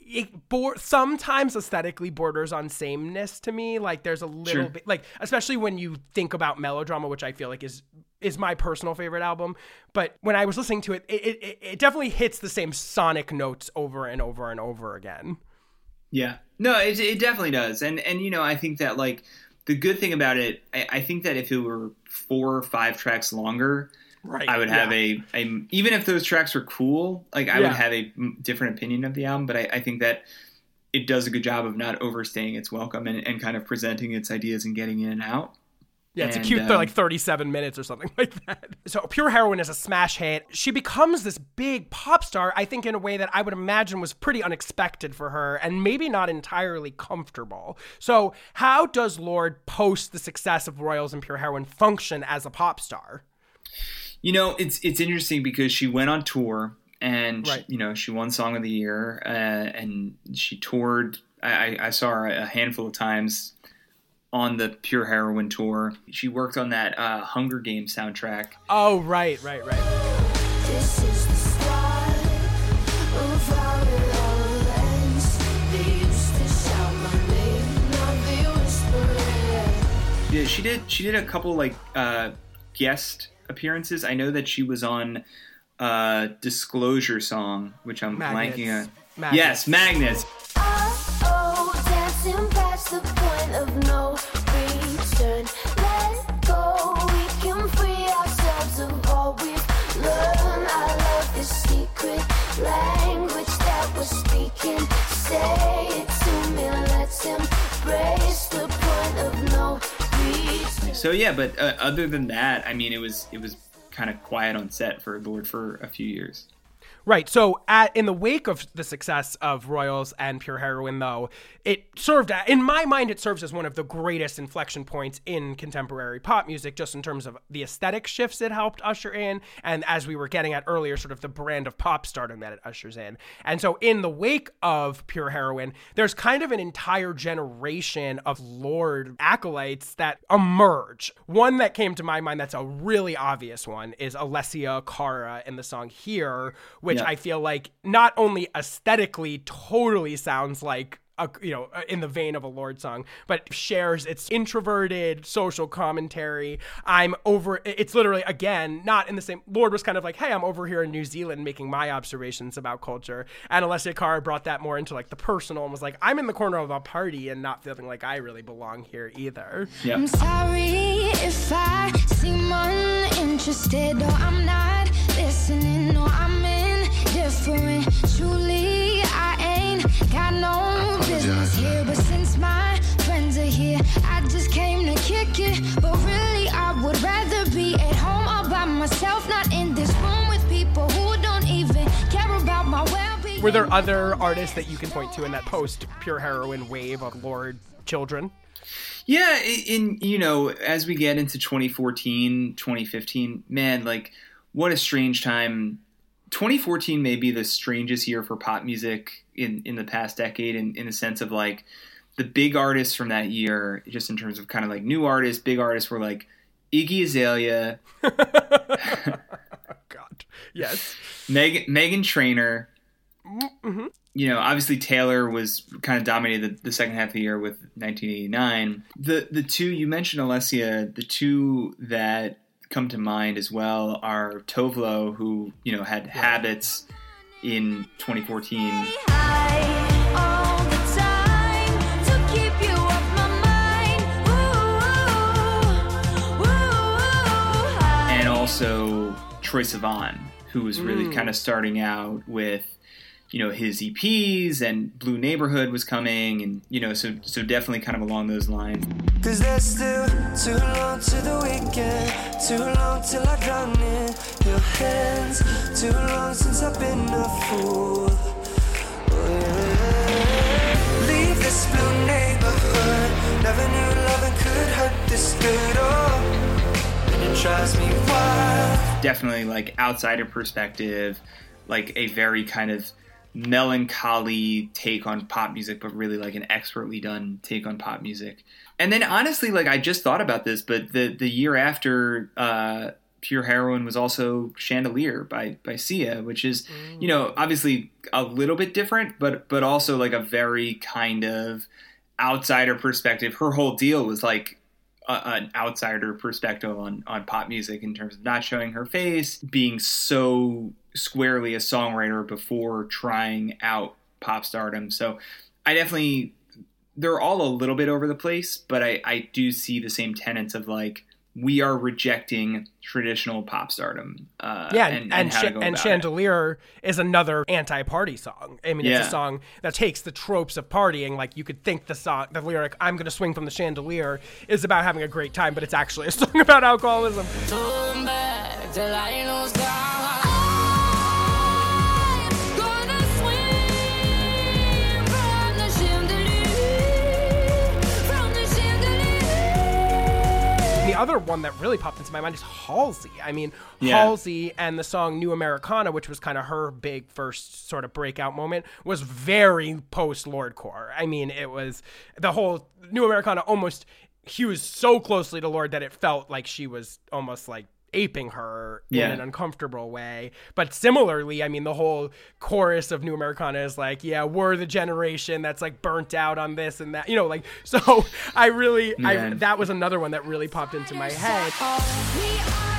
it bor- sometimes aesthetically borders on sameness to me. Like there's a little
Sure.
bit, like especially when you think about melodrama, which I feel like is is my personal favorite album. But when I was listening to it, it it, it definitely hits the same sonic notes over and over and over again.
Yeah, no, it, it definitely does, and and you know I think that like the good thing about it, I, I think that if it were four or five tracks longer,
Right.
I would have a, a even if those tracks were cool, like I
Yeah.
would have a different opinion of the album. But I, I think that it does a good job of not overstaying its welcome and, and kind of presenting its ideas and getting in and out.
Yeah, it's
And,
a cute,
um,
like 37 minutes or something like that. So, Pure Heroine is a smash hit. She becomes this big pop star, I think, in a way that I would imagine was pretty unexpected for her and maybe not entirely comfortable. So, how does Lorde, post the success of Royals and Pure Heroine, function as a pop star?
You know, it's it's interesting because she went on tour and she- you know she won Song of the Year uh, and she toured. I, I- I saw her a handful of times on the Pure Heroine tour. She worked on that uh, Hunger Games soundtrack.
Oh, right, right, right.
This is the start of how it all ends. They used to shout my name, now they whisper it.
Yeah, she did. She did a couple like uh, guest appearances. I know that she was on uh, Disclosure song, which I'm
Magnets.
blanking on.
Magnets.
Yes, Magnets.
Oh, dancing
So yeah, but uh, other than that, I mean, it was it was kind of quiet on set for Lorde for a few years.
Right. So, at, in the wake of the success of Royals and Pure Heroine, though, it served, in my mind, it serves as one of the greatest inflection points in contemporary pop music, just in terms of the aesthetic shifts it helped usher in, and as we were getting at earlier, sort of the brand of pop stardom that it ushers in. And so, in the wake of Pure Heroine, there's kind of an entire generation of Lorde acolytes that emerge. One that came to my mind that's a really obvious one is Alessia Cara in the song Here, which
Yeah.
I feel like not only aesthetically totally sounds like a, you know, in the vein of a Lorde song, but shares its introverted social commentary. I'm over. It's literally again not in the same. Lorde was kind of like, "Hey, I'm over here in New Zealand making my observations about culture," and Alessia Cara brought that more into like the personal and was like, "I'm in the corner of a party and not feeling like I really belong here either."
Yeah.
I'm sorry if I seem uninterested or I'm not listening or I'm indifferent. Truly, I ain't got no business here. But since my friends are here, I just came to kick it. But really, I would rather be at home all by myself, not in this room with people who don't even care about my well being.
Were there other artists that you can point to in that post pure heroine wave of Lorde children?
Yeah, in you know, as we get into 2014, 2015, man, like what a strange time. 2014 may be the strangest year for pop music in in the past decade in in the sense of like the big artists from that year, just in terms of kind of like new artists, big artists were like Iggy Azalea,
God, yes.
Meg, Meghan Trainor.
Mm-hmm.
You know, obviously Taylor was kind of dominated the, the second half of the year with 1989. The the two you mentioned, Alessia, the two that come to mind as well are Tove Lo, who you know had habits in 2014,
high all the time to keep you off my mind. Ooh, ooh, high.
and also Troye Sivan, who was really mm. kind of starting out with you know his EPs and Blue Neighborhood was coming, and you know so so definitely kind of along those lines.
Cause there's still too long to the weekend, too long till I drown in your hands, too long since I've been a fool. Oh, yeah. Leave this blue neighborhood, never knew loving could hurt this good. Oh, and it drives me wild.
definitely like outsider perspective, like a very kind of melancholy take on pop music, but really like an expertly done take on pop music. And then honestly, like I just thought about this, but the the year after uh, Pure Heroin was also Chandelier by by Sia, which is you know obviously a little bit different, but but also like a very kind of outsider perspective. Her whole deal was like a, an outsider perspective on on pop music in terms of not showing her face, being so squarely a songwriter before trying out pop stardom. So I definitely they're all a little bit over the place, but I I do see the same tenets of like we are rejecting traditional pop stardom. Uh,
Yeah, and and,
how to
Cha-
go
and. Chandelier is another anti-party song. I mean, it's a song that takes the tropes of partying. Like you could think the song, the lyric "I'm going to swing from the chandelier" is about having a great time, but it's actually a song about alcoholism.
The
other one that really popped into my mind is Halsey. I mean,
Yeah.
Halsey and the song New Americana, which was kind of her big first sort of breakout moment, was very post Lordcore. I mean, it was the whole New Americana almost hews so closely to Lorde that it felt like she was almost like aping her
Yeah.
in an uncomfortable way. But similarly, I mean, the whole chorus of New Americana is like, yeah, we're the generation that's like burnt out on this and that, you know, like, so I really, I, that was another one that really popped into my head.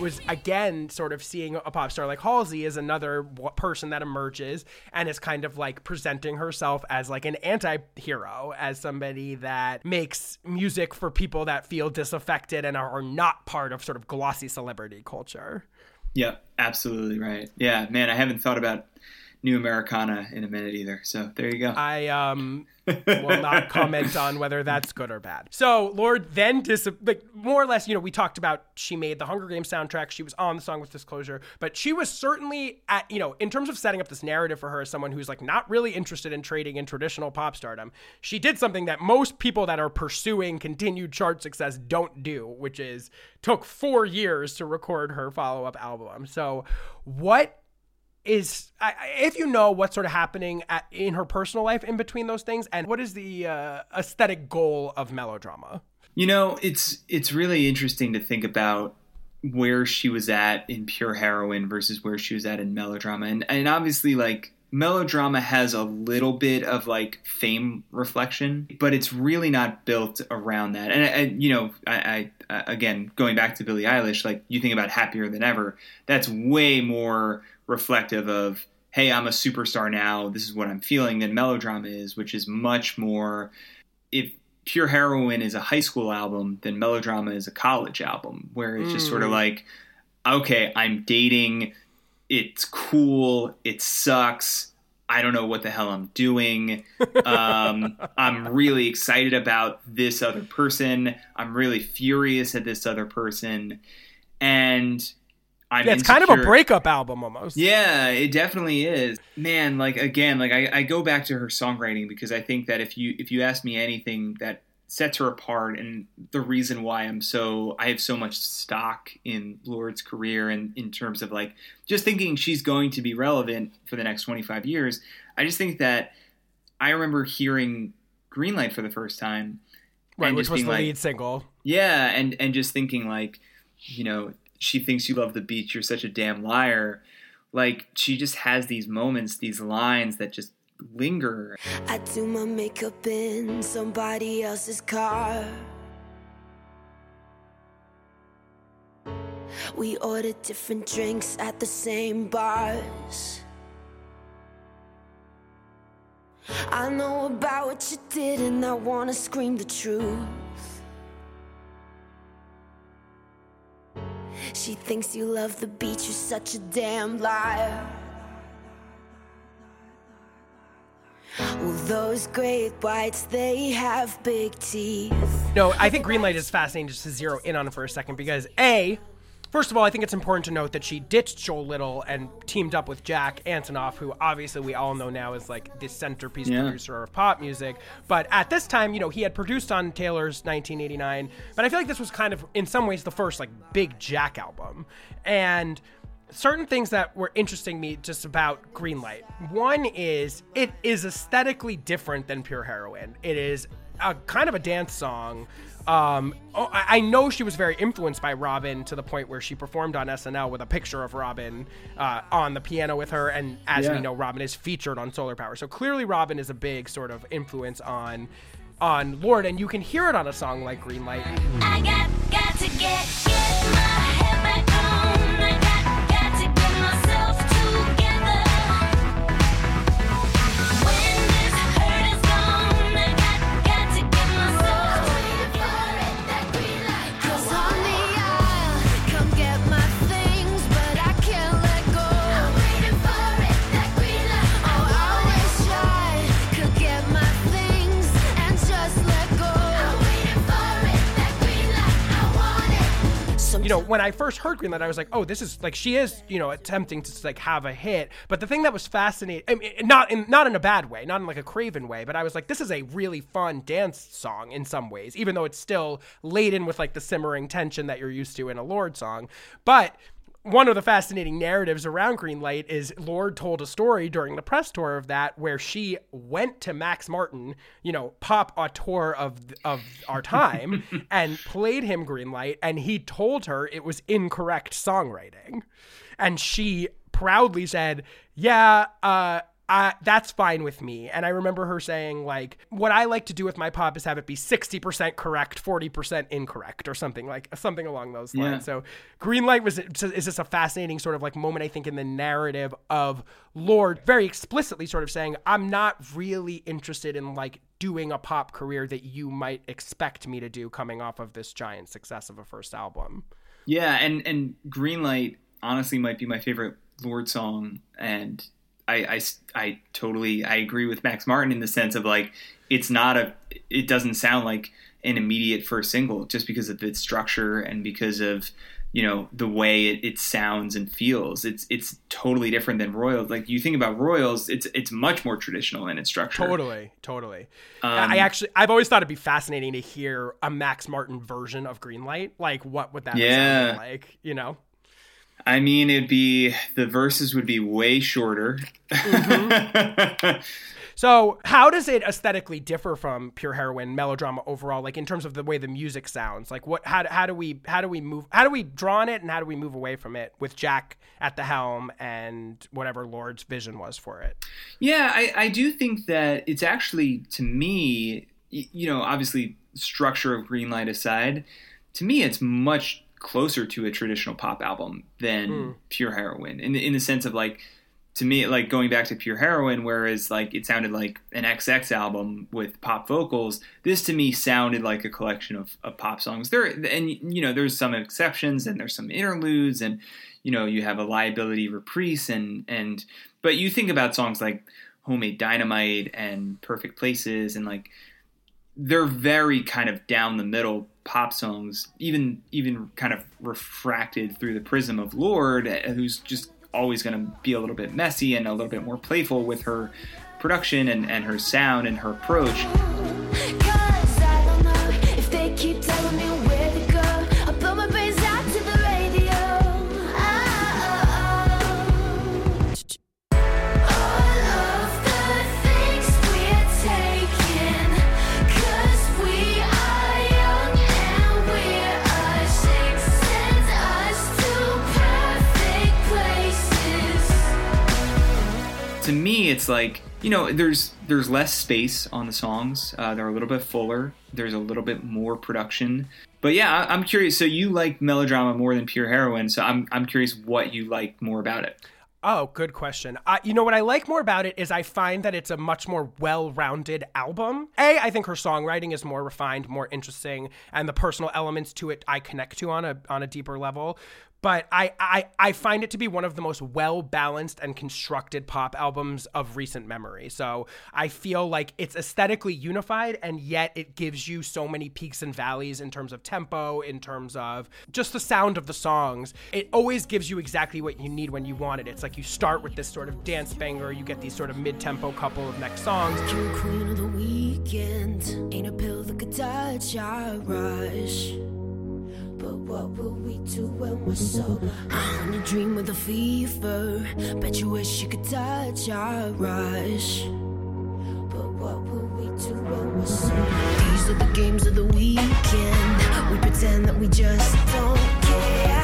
Was again sort of seeing a pop star like Halsey as another person that emerges and is kind of like presenting herself as like an anti-hero as somebody that makes music for people that feel disaffected and are, are not part of sort of glossy celebrity culture.
Yep, absolutely right. Yeah, man, I haven't thought about New Americana in a minute either. So there you go.
I um will not comment on whether that's good or bad. So Lorde then dis like more or less, you know, we talked about she made the Hunger Games soundtrack. She was on the song with Disclosure, but she was certainly at you know in terms of setting up this narrative for her as someone who's like not really interested in trading in traditional pop stardom. She did something that most people that are pursuing continued chart success don't do, which is took four years to record her follow up album. So what is if you know what's sort of happening at, in her personal life in between those things and what is the uh, aesthetic goal of melodrama
You know, it's it's really interesting to think about where she was at in pure heroine versus where she was at in melodrama, and and obviously like melodrama has a little bit of like fame reflection, but it's really not built around that. And, you know, I, I again going back to Billie Eilish, like you think about happier than ever, that's way more reflective of hey, I'm a superstar now. This is what I'm feeling than melodrama is, which is much more if Pure heroine is a high school album, then Melodrama is a college album, where it's just sort of like, okay, I'm dating, it's cool, it sucks, I don't know what the hell I'm doing. Um, I'm really excited about this other person. I'm really furious at this other person, and I'm
yeah it's kind of a breakup album almost
yeah, it definitely is. Man, like again, like I, I go back to her songwriting because I think that if you if you ask me anything that sets her apart and the reason why I'm so I have so much stock in Lorde's career and in terms of like just thinking she's going to be relevant for the next 25 years, I just think that I remember hearing Greenlight for the first time
right which was the
like,
lead single
yeah, and and just thinking like, you know, she thinks you love the beach. You're such a damn liar. Like she just has these moments, these lines that just linger.
I do my makeup in somebody else's car. We order different drinks at the same bars. I know about what you did, and I wanna scream the truth. She thinks you love the beach, you're such a damn liar. Well, those great whites, they have big teeth.
no i think greenlight is fascinating just to zero in on it for a second because a First of all, I think it's important to note that she ditched Joel Little and teamed up with Jack Antonoff, who obviously we all know now is like the centerpiece
Yeah.
producer of pop music. But at this time, you know, he had produced on Taylor's 1989. But I feel like this was kind of, in some ways, the first like big Jack album. And certain things that were interesting me just about Greenlight. One is it is aesthetically different than Pure Heroine. It is a kind of a dance song. Um, oh, I I know she was very influenced by Robyn to the point where she performed on SNL with a picture of Robyn uh, on the piano with her, and as we know, Robyn is featured on Solar Power. So clearly, Robyn is a big sort of influence on on Lorde, and you can hear it on a song like Green Light.
I got, got to get, get my head back
know, when I first heard Greenlight, I was like, oh, this is like she is, you know, attempting to like have a hit. But the thing that was fascinating, I mean, not in not in a bad way, not in like a Craven way, but I was like, this is a really fun dance song in some ways, even though it's still laden with like the simmering tension that you're used to in a Lorde song. But one of the fascinating narratives around Greenlight is Lorde told a story during the press tour of that where she went to Max Martin, you know, pop auteur of of our time, and played him Greenlight, and he told her it was incorrect songwriting, and she proudly said, "Yeah, uh." Uh, that's fine with me. And I remember her saying, like, what I like to do with my pop is have it be 60% correct, 40% incorrect, or something like something along those lines.
Yeah.
So Greenlight was is just a fascinating sort of like moment I think in the narrative of Lorde very explicitly sort of saying I'm not really interested in like doing a pop career that you might expect me to do coming off of this giant success of a first album.
Yeah, and and Green Light honestly might be my favorite Lorde song, and I, I I totally I agree with Max Martin in the sense of like it's not a it doesn't sound like an immediate first single just because of its structure and because of you know the way it, it sounds and feels it's it's totally different than Royals like you think about Royals it's it's much more traditional in its structure
Totally, totally.
Um,
I actually, I've always thought it'd be fascinating to hear a Max Martin version of Greenlight. Like, what would that
Yeah.
sound like? You know?
I mean, it'd be the verses would be way shorter. Mm-hmm.
So, how does it aesthetically differ from pure heroine melodrama overall? Like in terms of the way the music sounds. Like what? How, how do we? How do we move? How do we draw on it, and how do we move away from it with Jack at the helm and whatever Lorde's vision was for it?
yeah, I, I do think that it's actually to me, you know, obviously structure of Greenlight aside, to me it's much closer to a traditional pop album than hmm. Pure Heroine. In the, in the sense of like to me like going back to Pure Heroine whereas like it sounded like an XX album with pop vocals this to me sounded like a collection of, of pop songs. There and you know there's some exceptions and there's some interludes and you know you have a liability reprise and and but you think about songs like homemade dynamite and perfect places and like they're very kind of down the middle pop songs, even even kind of refracted through the prism of Lorde, uh, who's just always going to be a little bit messy and a little bit more playful with her production and, and her sound and her approach. It's like you know, there's there's less space on the songs. Uh, they're a little bit fuller. There's a little bit more production. But yeah, I, I'm curious. So you like melodrama more than pure heroine. So I'm I'm curious what you like more about it.
Oh, good question. Uh, you know what I like more about it is I find that it's a much more well-rounded album. A, I think her songwriting is more refined, more interesting, and the personal elements to it I connect to on a on a deeper level. But I I, I find it to be one of the most well-balanced and constructed pop albums of recent memory. So I feel like it's aesthetically unified, and yet it gives you so many peaks and valleys in terms of tempo, in terms of just the sound of the songs. It always gives you exactly what you need when you want it. It's like you start with this sort of dance banger, you get these sort of mid-tempo couple of next songs.
Queen of the weekend. Ain't a pill that could touch our rush. But what will we do when we're sober? I wanna dream with a fever. Bet you wish you could touch our rush. But what will we do when we're sober? to the games of the weekend. We pretend that we just don't care.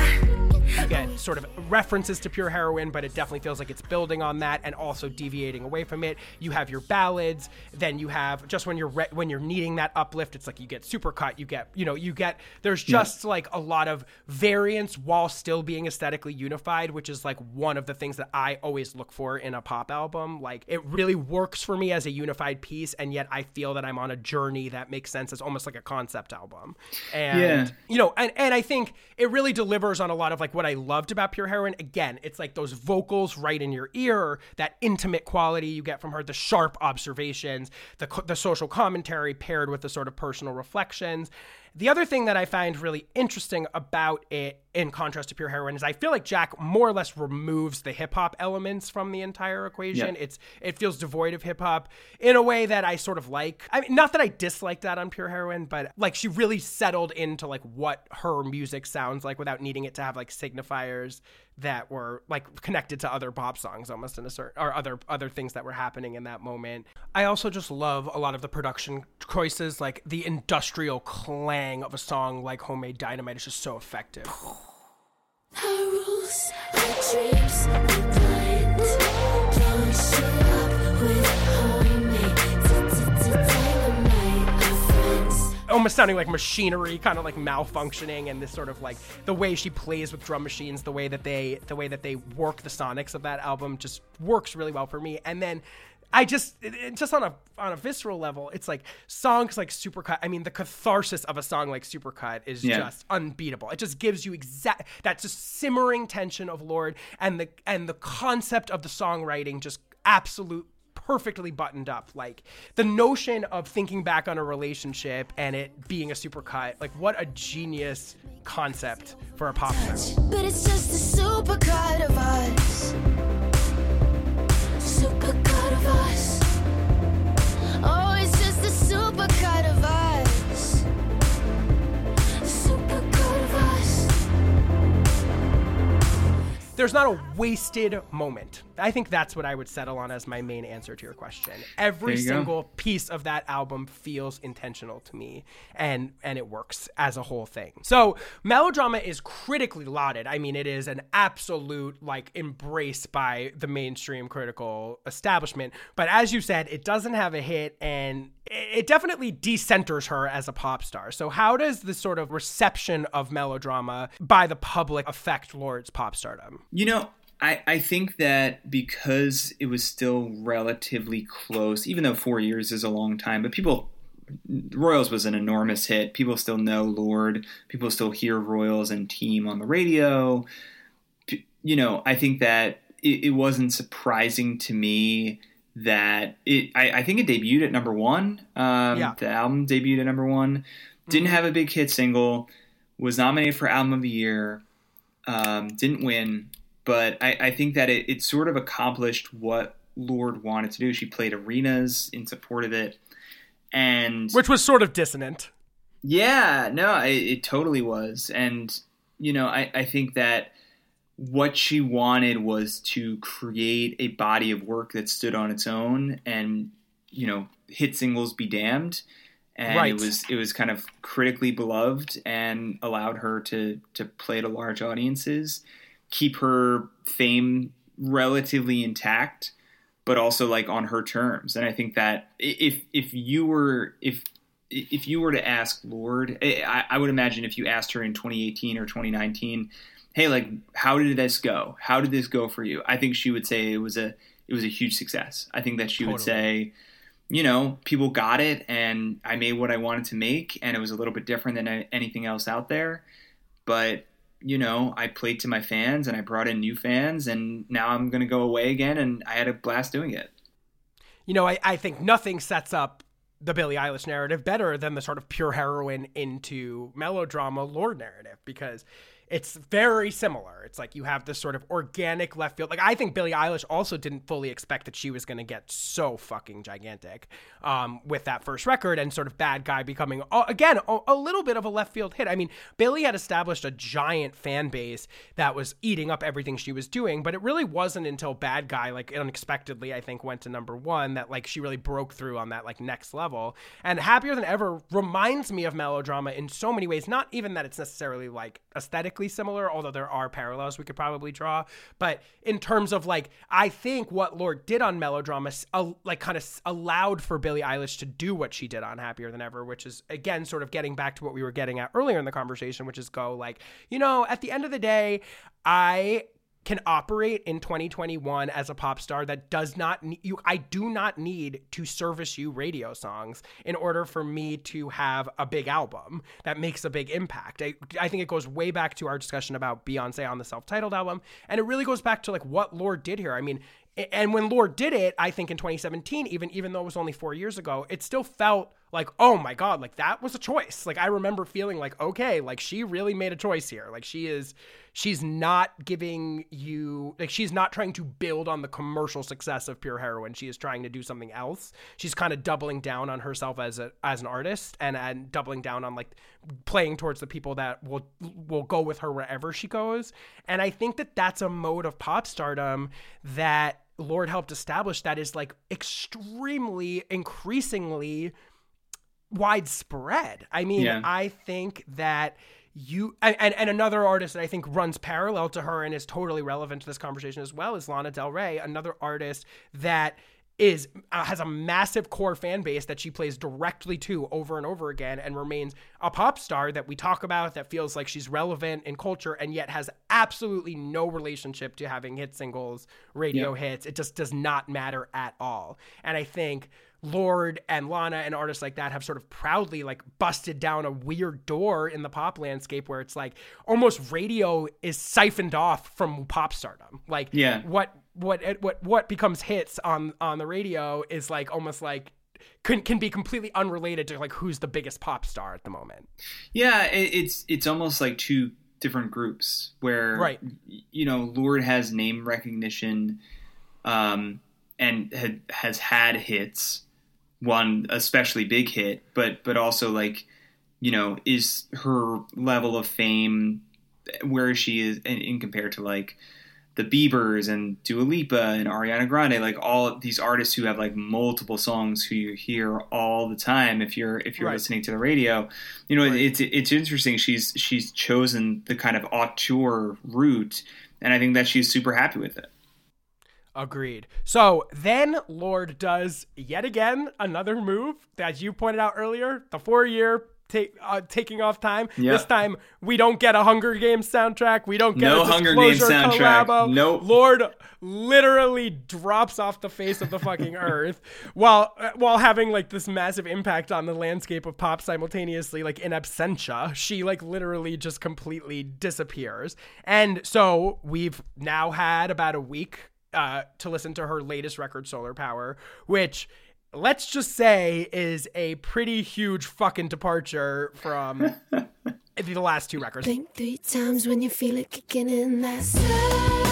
Get sort of references to pure heroine, but it definitely feels like it's building on that and also deviating away from it. You have your ballads, then you have just when you're re- when you're needing that uplift, it's like you get supercut, you get you know you get there's just like a lot of variance while still being aesthetically unified, which is like one of the things that I always look for in a pop album. Like it really works for me as a unified piece, and yet I feel that I'm on a journey that makes sense as almost like a concept album. And
Yeah.
you know, and, and I think it really delivers on a lot of like what I loved about Pure Heroine. Again, it's like those vocals right in your ear, that intimate quality you get from her, the sharp observations, the, the social commentary paired with the sort of personal reflections. The other thing that I find really interesting about it, in contrast to Pure Heroine, is I feel like Jack more or less removes the hip hop elements from the entire equation.
Yeah.
It's it feels devoid of hip hop in a way that I sort of like. I mean, not that I dislike that on Pure Heroine, but like she really settled into like what her music sounds like without needing it to have like signifiers that were like connected to other pop songs almost in a certain or other other things that were happening in that moment. I also just love a lot of the production choices, like the industrial clang of a song like Homemade Dynamite is just so effective. Almost sounding like machinery kind of like malfunctioning and this sort of like the way she plays with drum machines the way that they the way that they work the sonics of that album just works really well for me. And then I just it, it- just on a on a visceral level, it's like songs like Supercut. I mean, the catharsis of a song like Supercut is
Yeah.
just unbeatable. It just gives you exact that just simmering tension of Lord and the and the concept of the songwriting just absolute perfectly buttoned up. Like the notion of thinking back on a relationship and it being a supercut, like what a genius concept for a pop song.
But it's just a supercut of us.
There's not a wasted moment. I think that's what I would settle on as my main answer to your question. Every
There you go.
single piece of that album feels intentional to me and and it works as a whole thing. So, Melodrama is critically lauded. I mean, it is an absolute like embrace by the mainstream critical establishment, but as you said, it doesn't have a hit and it definitely decenters her as a pop star. So, how does the sort of reception of melodrama by the public affect Lorde's pop stardom?
You know, I, I think that because it was still relatively close, even though four years is a long time, but people, Royals was an enormous hit. People still know Lorde. People still hear Royals and Team on the radio. You know, I think that it, it wasn't surprising to me that it. I, I think it debuted at number one. Um,
Yeah.
The album debuted at number one. Didn't have a big hit single. Was nominated for Album of the Year um, didn't win, but I, I think that it, it sort of accomplished what Lorde wanted to do. She played arenas in support of it, and
Which was sort of dissonant.
yeah, no, it, it totally was. And, you know, I, I think that what she wanted was to create a body of work that stood on its own and, you know, hit singles be damned. And
Right.
it was it was kind of critically beloved and allowed her to to play to large audiences, keep her fame relatively intact, but also like on her terms. And I think that if if you were if if you were to ask Lorde, I, I would imagine if you asked her in 2018 or 2019, hey, like, how did this go? How did this go for you? I think she would say it was a it was a huge success. I think that she would say, you know, people got it, and I made what I wanted to make, and it was a little bit different than anything else out there, but. You know, I played to my fans and I brought in new fans, and now I'm going to go away again, and I had a blast doing it.
You know, I, I think nothing sets up the Billie Eilish narrative better than the sort of pure heroine into melodrama Lorde narrative because it's very similar. It's like you have this sort of organic left field. Like I think Billie Eilish also didn't fully expect that she was going to get so fucking gigantic um, with that first record and sort of Bad Guy becoming uh, again a, a little bit of a left field hit. I mean, Billie had established a giant fan base that was eating up everything she was doing, but it really wasn't until Bad Guy like unexpectedly I think went to number 1 that like she really broke through on that like next level. And Happier Than Ever reminds me of Melodrama in so many ways, not even that it's necessarily like aesthetically similar, although there are parallels we could probably draw. But in terms of like, I think what Lorde did on Melodrama, uh, like kind of allowed for Billie Eilish to do what she did on Happier Than Ever, which is again sort of getting back to what we were getting at earlier in the conversation, which is go like, you know, at the end of the day, I can operate in 2021 as a pop star that does not you I do not need to service you radio songs in order for me to have a big album that makes a big impact. I, I think it goes way back to our discussion about Beyonce on the self-titled album and it really goes back to like what Lorde did here. I mean, and when Lorde did it, I think in 2017 even even though it was only 4 years ago, it still felt like oh my god, like that was a choice. Like I remember feeling like okay, like she really made a choice here. Like she is she's not giving you like she's not trying to build on the commercial success of pure heroine she is trying to do something else she's kind of doubling down on herself as a as an artist and and doubling down on like playing towards the people that will will go with her wherever she goes and i think that that's a mode of pop stardom that lorde helped establish that is like extremely increasingly widespread i mean
Yeah.
i think that you and, and another artist that I think runs parallel to her and is totally relevant to this conversation as well is Lana Del Rey, another artist that is uh, has a massive core fan base that she plays directly to over and over again and remains a pop star that we talk about that feels like she's relevant in culture and yet has absolutely no relationship to having hit singles, radio hits. It just does not matter at all. And I think Lorde and Lana and artists like that have sort of proudly like busted down a weird door in the pop landscape where it's like almost radio is siphoned off from pop stardom. Like
Yeah.
what what what what becomes hits on on the radio is like almost like can can be completely unrelated to like who's the biggest pop star at the moment.
Yeah, it, it's it's almost like two different groups where
Right.
you know Lorde has name recognition, um, and had, has had hits, one especially big hit, but but also like you know is her level of fame where she is in, in compared to like the Biebers and Dua Lipa and Ariana Grande, like all these artists who have like multiple songs who you hear all the time if you're if you're
Right.
listening to the radio. You know,
Right.
it's it's interesting. She's she's chosen the kind of auteur route, and I think that she's super happy with it.
Agreed. So then Lorde does yet again another move that you pointed out earlier, the four year take uh, taking off time.
Yeah.
This time we don't get a Hunger Games soundtrack. We don't get
No
a
Hunger Games soundtrack.
collabo.
Nope.
Lorde literally drops off the face of the fucking earth while uh, while having like this massive impact on the landscape of pop simultaneously like in absentia she like literally just completely disappears and so we've now had about a week uh, to listen to her latest record solar power which let's just say is a pretty huge fucking departure from the last two records
Blink three times when you feel it kicking in. That's
am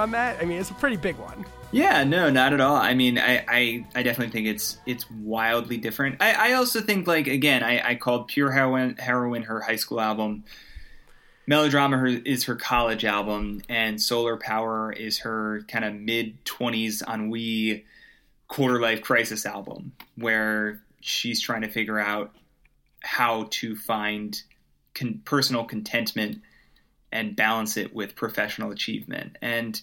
on that i mean it's a pretty big one
Yeah, no, not at all. I mean, I, I, I definitely think it's it's wildly different. I, I also think like again, I, I called Pure Heroine Heroine her high school album. Melodrama is her college album, and Solar Power is her kind of mid twenties on ennui quarter life crisis album, where she's trying to figure out how to find con- personal contentment and balance it with professional achievement. And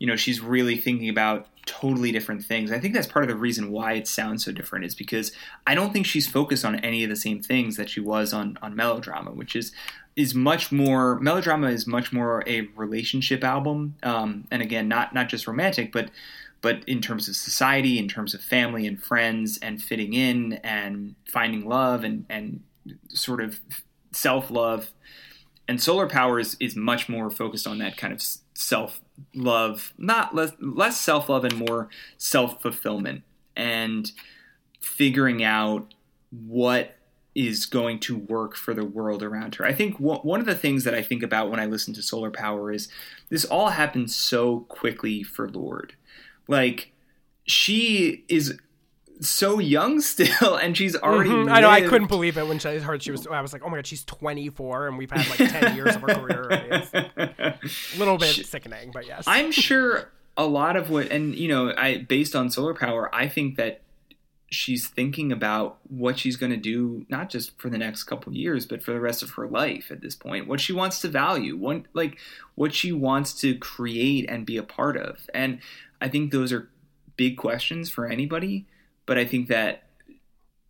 you know, she's really thinking about totally different things. I think that's part of the reason why it sounds so different is because I don't think she's focused on any of the same things that she was on on Melodrama, which is is much more Melodrama is much more a relationship album, um, and again, not not just romantic, but but in terms of society, in terms of family and friends, and fitting in and finding love and and sort of self love. And solar power is, is much more focused on that kind of self love, not less less self love and more self fulfillment, and figuring out what is going to work for the world around her. I think wh- one of the things that I think about when I listen to Solar Power is this all happened so quickly for Lorde. Like she is so young still, and she's already.
Mhm. I know. I couldn't believe it when I heard she was. I was like, oh my god, she's 24, and we've had like 10 years of her career. It's a little bit sickening, but yes.
I'm sure a lot of what, and you know, I based on solar power, I think that she's thinking about what she's going to do, not just for the next couple years, but for the rest of her life. At this point, what she wants to value, what like what she wants to create and be a part of, and I think those are big questions for anybody. But I think that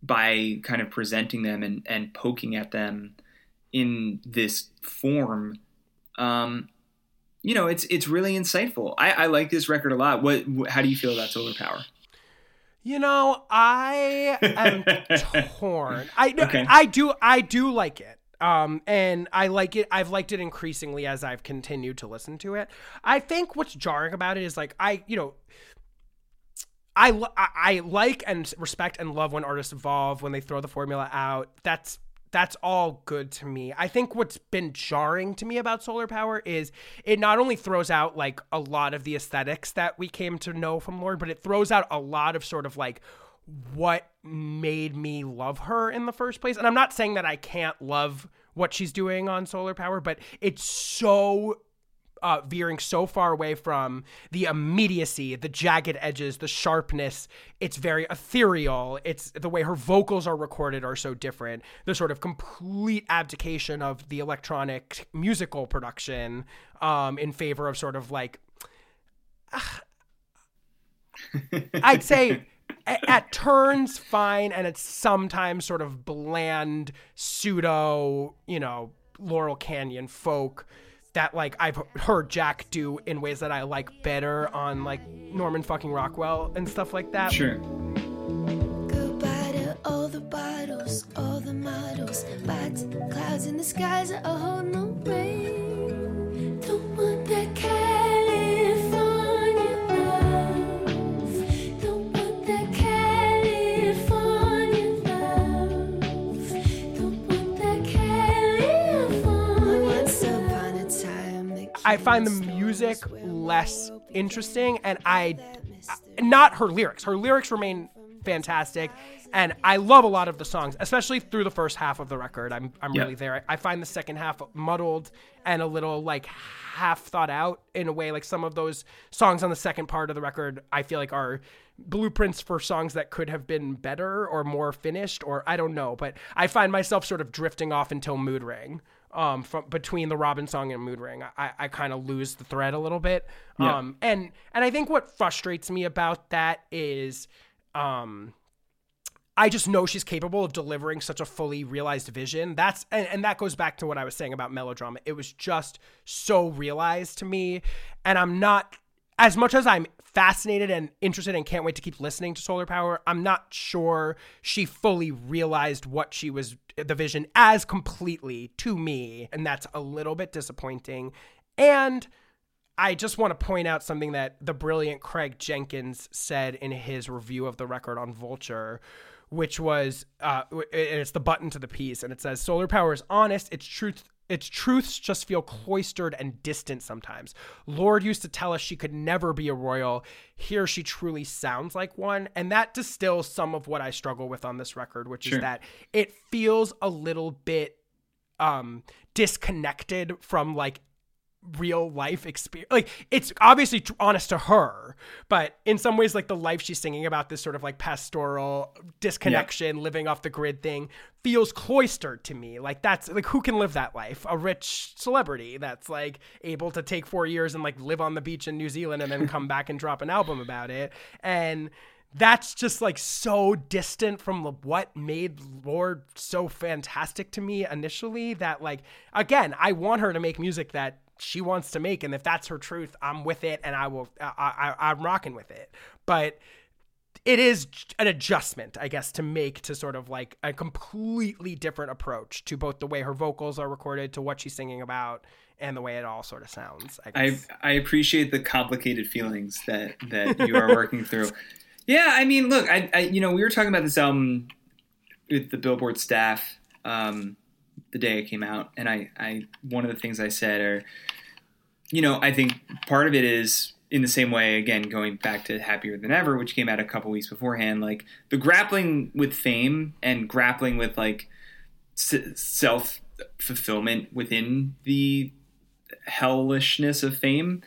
by kind of presenting them and, and poking at them in this form, um, you know, it's it's really insightful. I, I like this record a lot. What, wh- how do you feel about Solar Power?
You know, I am torn. I
Okay.
I do I do like it. Um and I like it I've liked it increasingly as I've continued to listen to it. I think what's jarring about it is like I, you know, I, I I like and respect and love when artists evolve when they throw the formula out. That's that's all good to me. I think what's been jarring to me about solar power is it not only throws out like a lot of the aesthetics that we came to know from Lorde, but it throws out a lot of sort of like what made me love her in the first place. And I'm not saying that I can't love what she's doing on solar power, but it's so uh, veering so far away from the immediacy, the jagged edges, the sharpness. It's very ethereal. It's the way her vocals are recorded are so different. The sort of complete abdication of the electronic musical production um, in favor of sort of like I'd say at, at turns fine, and it's sometimes sort of bland pseudo, you know, Laurel Canyon folk that like I've heard Jack do in ways that I like better on like Norman fucking Rockwell and stuff like that.
Sure.
Goodbye to all the bottles, all the models. Bye clouds in the skies that hold no rain.
I find the music less interesting, and I not her lyrics. Her lyrics remain fantastic, and I love a lot of the songs, especially through the first half of the record. I'm I'm
Yeah.
really there. I, I find the second half muddled and a little like half thought out in a way. Like some of those songs on the second part of the record, I feel like are blueprints for songs that could have been better or more finished, or I don't know. But I find myself sort of drifting off until Mood Ring. Um, from between the Robyn song and Mood Ring, I, I kind of lose the thread a little bit.
Yeah.
Um, and and I think what frustrates me about that is, um, I just know she's capable of delivering such a fully realized vision. That's and, and that goes back to what I was saying about melodrama. It was just so realized to me, and I'm not as much as I'm fascinated and interested and can't wait to keep listening to Solar Power. I'm not sure she fully realized what she was the vision as completely to me, and that's a little bit disappointing. And I just want to point out something that the brilliant Craig Jenkins said in his review of the record on Vulture, which was, uh, it's the button to the piece, and it says, "Solar power is honest. Its truth." Its truths just feel cloistered and distant sometimes. Lorde used to tell us she could never be a royal. Here she truly sounds like one. And that distills some of what I struggle with on this record, which
Sure.
is that it feels a little bit um disconnected from like real life experience like it's obviously tr- honest to her but in some ways like the life she's singing about this sort of like pastoral disconnection living off the grid thing feels cloistered to me. Like that's like who can live that life? A rich celebrity that's like able to take 4 years and like live on the beach in New Zealand and then come back and drop an album about it. And that's just like so distant from what made Lorde so fantastic to me initially that like again I want her to make music that she wants to make, and if that's her truth, I'm with it, and I will. I, I I'm rocking with it. But it is an adjustment, I guess, to make to sort of like a completely different approach to both the way her vocals are recorded, to what she's singing about, and the way it all sort of sounds. I
I. I appreciate the complicated feelings that that you are working through. Yeah, I mean, look, I, I you know we were talking about this album with the Billboard staff um, the day it came out, and I, I one of the things I said are, you know, I think part of it is in the same way again going back to Happier Than Ever, which came out a couple weeks beforehand, like the grappling with fame and grappling with like s- self fulfillment within the hellishness of fame.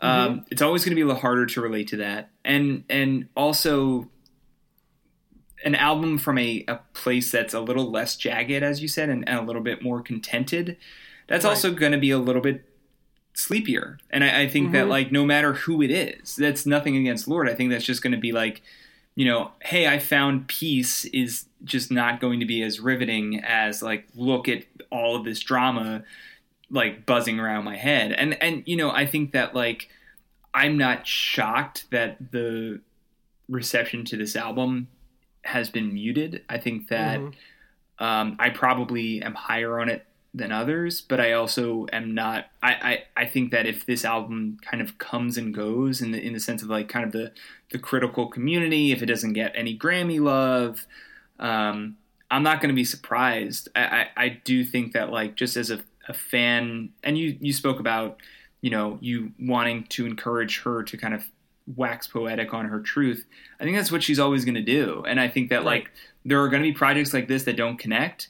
Um, it's always going to be a little harder to relate to that, and and also an album from a, a place that's a little less jagged, as you said, and, and a little bit more contented. That's
Right.
also going to be a little bit sleepier, and I, I think that
Mhm.
like no matter who it is, that's nothing against Lorde. I think that's just going to be like, you know, hey, I found peace is just not going to be as riveting as like look at all of this drama like buzzing around my head. And and you know, I think that like I'm not shocked that the reception to this album has been muted. I think that
Mhm.
um, I probably am higher on it than others, but I also am not. I, I, I think that if this album kind of comes and goes in the in the sense of like kind of the the critical community, if it doesn't get any Grammy love, um, I'm not going to be surprised. I, I, I do think that like just as a, a fan, and you you spoke about you know you wanting to encourage her to kind of wax poetic on her truth. I think that's what she's always going to do, and I think that
Right.
like there are going to be projects like this that don't connect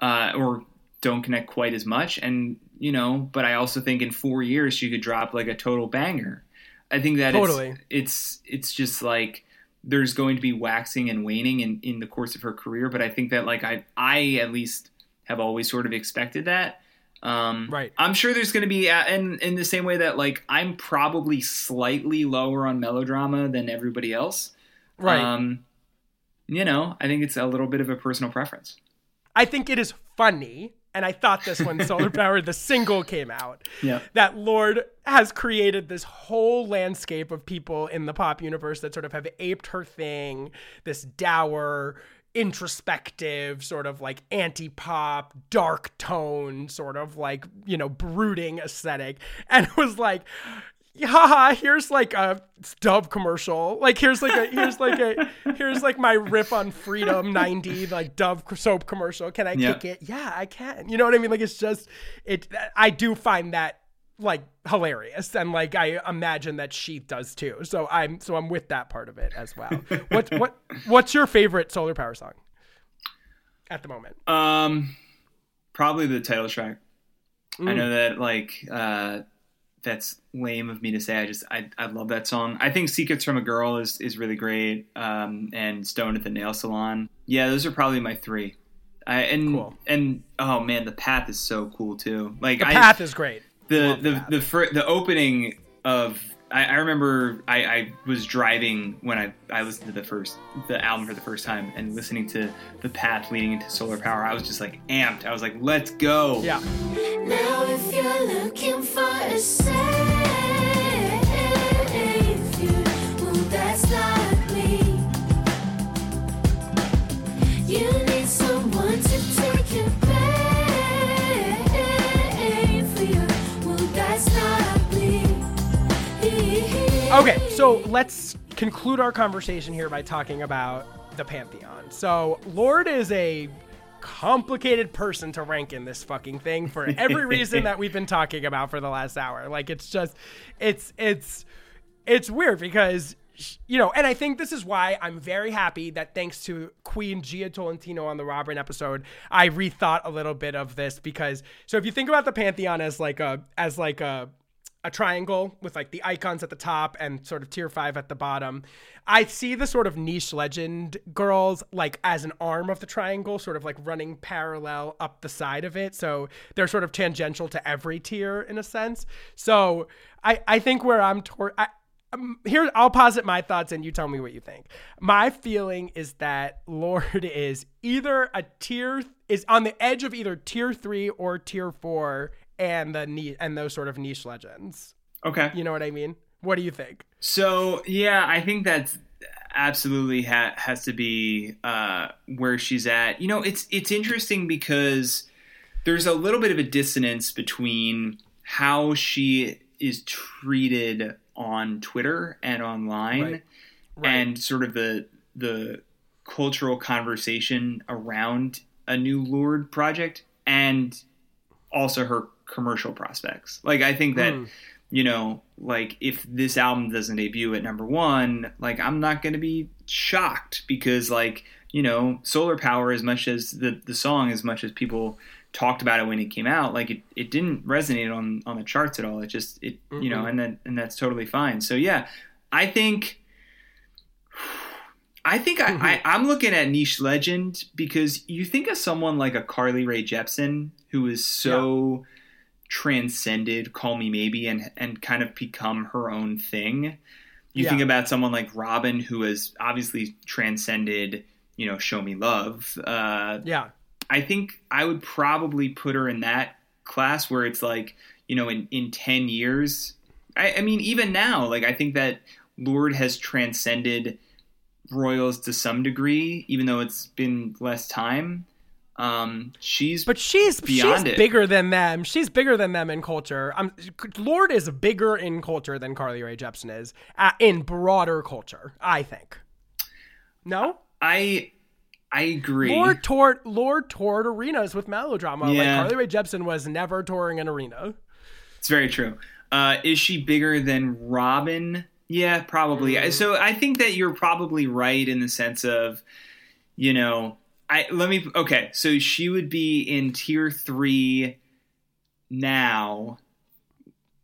uh, or don't connect quite as much, and you know. But I also think in four years she could drop like a total banger. I think that
Totally.
it's it's it's just like there's going to be waxing and waning in, in the course of her career, but I think that like I I at least have always sort of expected that. Um,
Right.
I'm sure there's going to be, and in in the same way that like I'm probably slightly lower on melodrama than everybody else.
Right.
Um, you know, I think it's a little bit of a personal preference.
I think it is funny, and I thought this when Solar Power the single came out.
Yeah.
That Lorde has created this whole landscape of people in the pop universe that sort of have aped her thing, this dour, introspective, sort of like anti pop, dark tone, sort of like, you know, brooding aesthetic. And it was like, haha, here's like a Dove commercial. Like here's like a here's like a here's like my riff on Freedom 90 like Dove soap commercial. Can I
Yeah.
kick it? Yeah, I can. You know what I mean? Like it's just it I do find that like hilarious and like I imagine that she does too. So I'm so I'm with that part of it as well. What what what's your favorite solar power song at the moment?
Um, probably the title track. I
Mm.
know that like uh, that's lame of me to say. I just I, I love that song. I think "Secrets from a Girl" is is really great. Um, and Stoned at the Nail Salon." Yeah, those are probably my three. I and
Cool.
and oh man, the path is so cool too. Like
The
I,
path is great.
The the the fir- the opening of I, I remember I, I was driving when I, I listened to the first the album for the first time and listening to the path leading into solar power I was just like amped I was like let's go
Yeah.
Now if you're looking for a savior, well that's not me. You
Okay, so let's conclude our conversation here by talking about the Pantheon. So, Lorde is a complicated person to rank in this fucking thing for every reason that we've been talking about for the last hour. Like it's just it's it's it's weird because you know, and I think this is why I'm very happy that thanks to Queen Gia Tolentino on the Robyn episode, I rethought a little bit of this because so if you think about the Pantheon as like a as like a a triangle with like the icons at the top and sort of tier five at the bottom. I see the sort of niche legend girls like as an arm of the triangle, sort of like running parallel up the side of it. So they're sort of tangential to every tier in a sense. So I, I think where I'm toward, I, um, here I'll posit my thoughts and you tell me what you think. My feeling is that Lorde is either a tier is on the edge of either tier 3 or tier 4 and the and those sort of niche legends.
Okay.
You know what I mean? What do you think?
So yeah, I think that's absolutely ha- has to be uh, where she's at. You know, it's it's interesting because there's a little bit of a dissonance between how she is treated on Twitter and online,
Right. Right.
and sort of the the cultural conversation around a new Lorde project, and also her commercial prospects. Like I think that
Hmm.
you know, like if this album doesn't debut at number one, like I'm not going to be shocked because, like, you know, Solar Power, as much as the the song, as much as people talked about it when it came out, like it, it didn't resonate on on the charts at all. It just it you know, and then and that's totally fine. So yeah, I think. I think I, I, I'm looking at niche legend because you think of someone like a Carly Rae Jepsen who is so transcended Call Me Maybe and and kind of become her own thing. You
Yeah.
think about someone like Robyn who has obviously transcended, you know, Show Me Love. Uh,
Yeah.
I think I would probably put her in that class where it's like, you know, in, in 10 years, I, I mean, even now, like, I think that Lorde has transcended Royals to some degree, even though it's been less time. Um, she's,
But she's
Beyond
she's
it.
bigger than them. She's bigger than them in culture. Um, Lorde is bigger in culture than Carly Rae Jepsen is uh, in broader culture. I think. No,
I, I agree.
Lorde toured Lorde toured arenas with melodrama. Like Carly Rae Jepsen was never touring an arena.
It's very true. Uh, is she bigger than Robyn? Yeah, probably. So I think that you're probably right in the sense of, you know, I let me. Okay, so she would be in tier three now,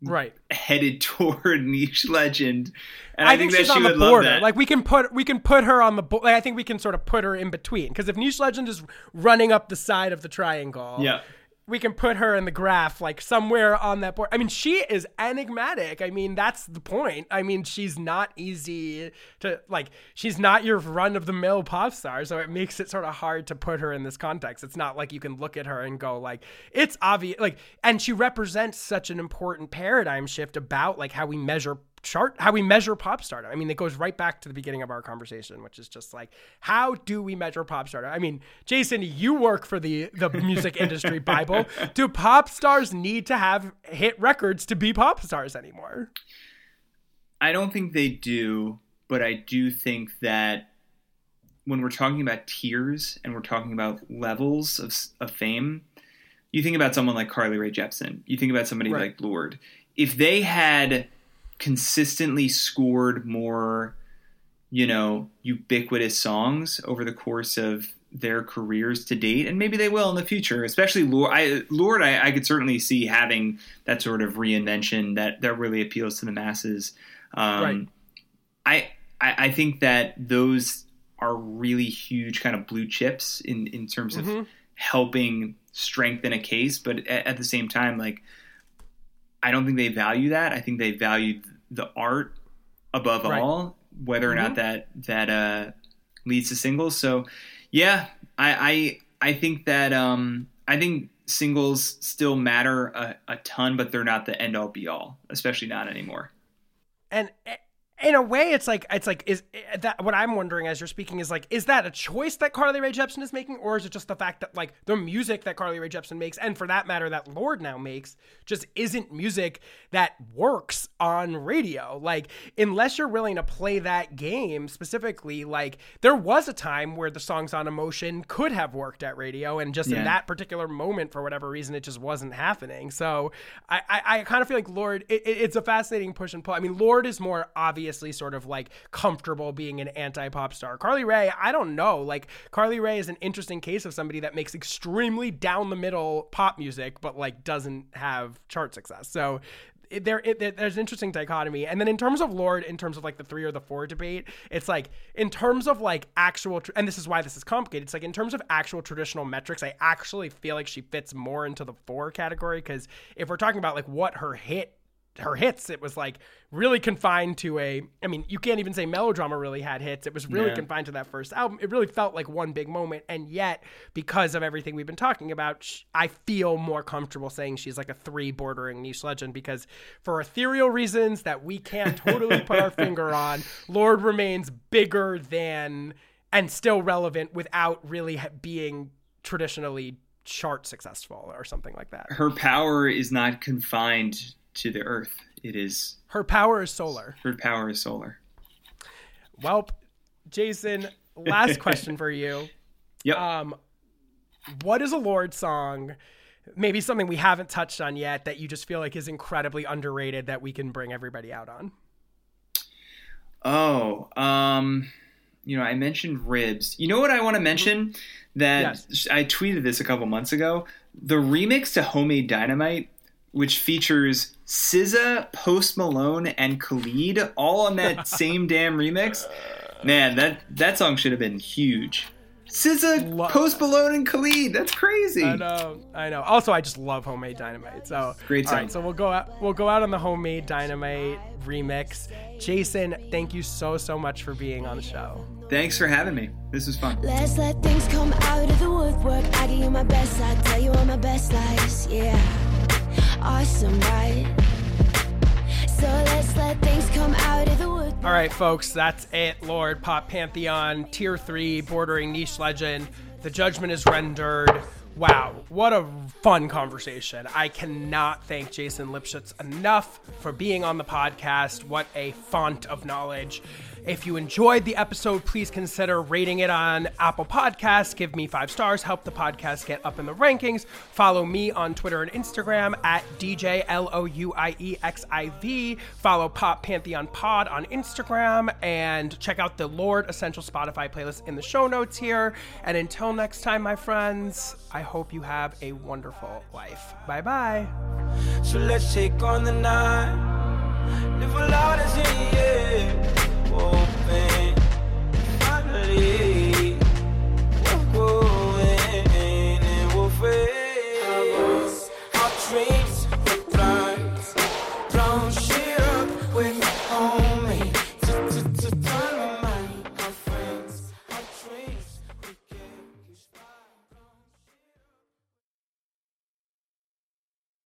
Right.
headed toward niche legend, and
I, think, she's
that she
on the border. Like we can put we can put her on the. Bo- like, I think we can sort of put her in between because if Niche Legend is running up the side of the triangle,
yeah,
we can put her in the graph like somewhere on that board. I mean, she is enigmatic. I mean, that's the point. I mean, she's not easy to like. She's not your run of the mill pop star, so it makes it sort of hard to put her in this context. It's not like you can look at her and go like, it's obvious. Like, and she represents such an important paradigm shift about like how we measure chart how we measure pop stardom. I mean, it goes right back to the beginning of our conversation, which is just like, how do we measure pop stardom? I mean, Jason, you work for the the music industry Bible. Do pop stars need to have hit records to be pop stars anymore?
I don't think they do, but I do think that when we're talking about tiers and we're talking about levels of, of fame, you think about someone like Carly Rae Jepsen. You think about somebody
Right.
like Lorde. If they had consistently scored more, you know, ubiquitous songs over the course of their careers to date, and maybe they will in the future. Especially Lorde, I, Lorde, I, I could certainly see having that sort of reinvention that that really appeals to the masses. Um,
Right.
I, I I think that those are really huge kind of blue chips in in terms
Mm-hmm.
of helping strengthen a case, but at, at the same time, like I don't think they value that. I think they value the art above
Right.
all, whether or not that that uh, leads to singles. So, yeah, I I, I think that um, I think singles still matter a, a ton, but they're not the end all be all, especially not anymore.
and eh, in a way it's like it's like is eh, that what i'm wondering as you're speaking is like is that a choice that carly Rae jepsen is making or is it just the fact that like the music that carly Rae jepsen makes and for that matter that lorde now makes just isn't music that works on radio? Like unless you're willing to play that game specifically like there was a time where the songs on emotion could have worked at radio and just in that particular moment for whatever reason it just wasn't happening. So i i, I kind of feel like lorde it, it- it's a fascinating push and pull. I mean lorde is more sort of like comfortable being an anti-pop star. Carly Rae, i don't know. Like carly Rae is an interesting case of somebody that makes extremely down the middle pop music but like doesn't have chart success. So there, it, there's an interesting dichotomy. And then in terms of lorde in terms of like the three or the four debate it's like in terms of like actual and this is why this is complicated it's like in terms of actual traditional metrics i actually feel like she fits more into the four category because if we're talking about like what her hit her hits. It was like really confined to a. I mean, you can't even say melodrama really had hits. It was really
Yeah.
confined to that first album. It really felt like one big moment, and yet because of everything we've been talking about, I feel more comfortable saying she's like a three bordering niche legend because for ethereal reasons that we can't totally put our finger on, Lorde remains bigger than and still relevant without really being traditionally chart successful or something like that.
Her power is not confined to the earth. It is
Her power is solar.
her power is solar.
Well, Jason, last question for you.
Yep.
Um, what is a Lorde song? Maybe something we haven't touched on yet that you just feel like is incredibly underrated that we can bring everybody out on.
Oh, um, you know, I mentioned ribs. You know what I want to mention? That
Yes.
I tweeted this a couple months ago. The remix to Homemade Dynamite, which features SZA, Post Malone, and Khalid, all on that same damn remix. Man, that that song should have been huge. SZA,
Lo-
Post Malone, and Khalid. That's crazy.
I know, I know. Also, I just love homemade dynamite. So
Great
All right,
song.
so we'll go out. We'll go out on the homemade dynamite remix. Jason, thank you so so much for being on the show.
Thanks for having me. This was fun.
Let's let things come out of the woodwork. I give you my best, I tell you all my best lies. Yeah, awesome, right? So let's let things come out of the woodwork.
All right, folks, that's it. Lorde Pop Pantheon, Tier 3, bordering niche legend. The judgment is rendered. Wow, what a fun conversation. I cannot thank Jason Lipshutz enough for being on the podcast. What a font of knowledge. If you enjoyed the episode, please consider rating it on Apple Podcasts. Give me five stars, help the podcast get up in the rankings. Follow me on Twitter and Instagram at DJ L O U I E X I V. Follow Pop Pantheon Pod on Instagram and check out the Lorde Essential Spotify playlist in the show notes here. And until next time, my friends, I hope you have a wonderful life. Bye bye.
So let's take on the night. Live a lot as in, yeah. Finally, we're growing and we're free.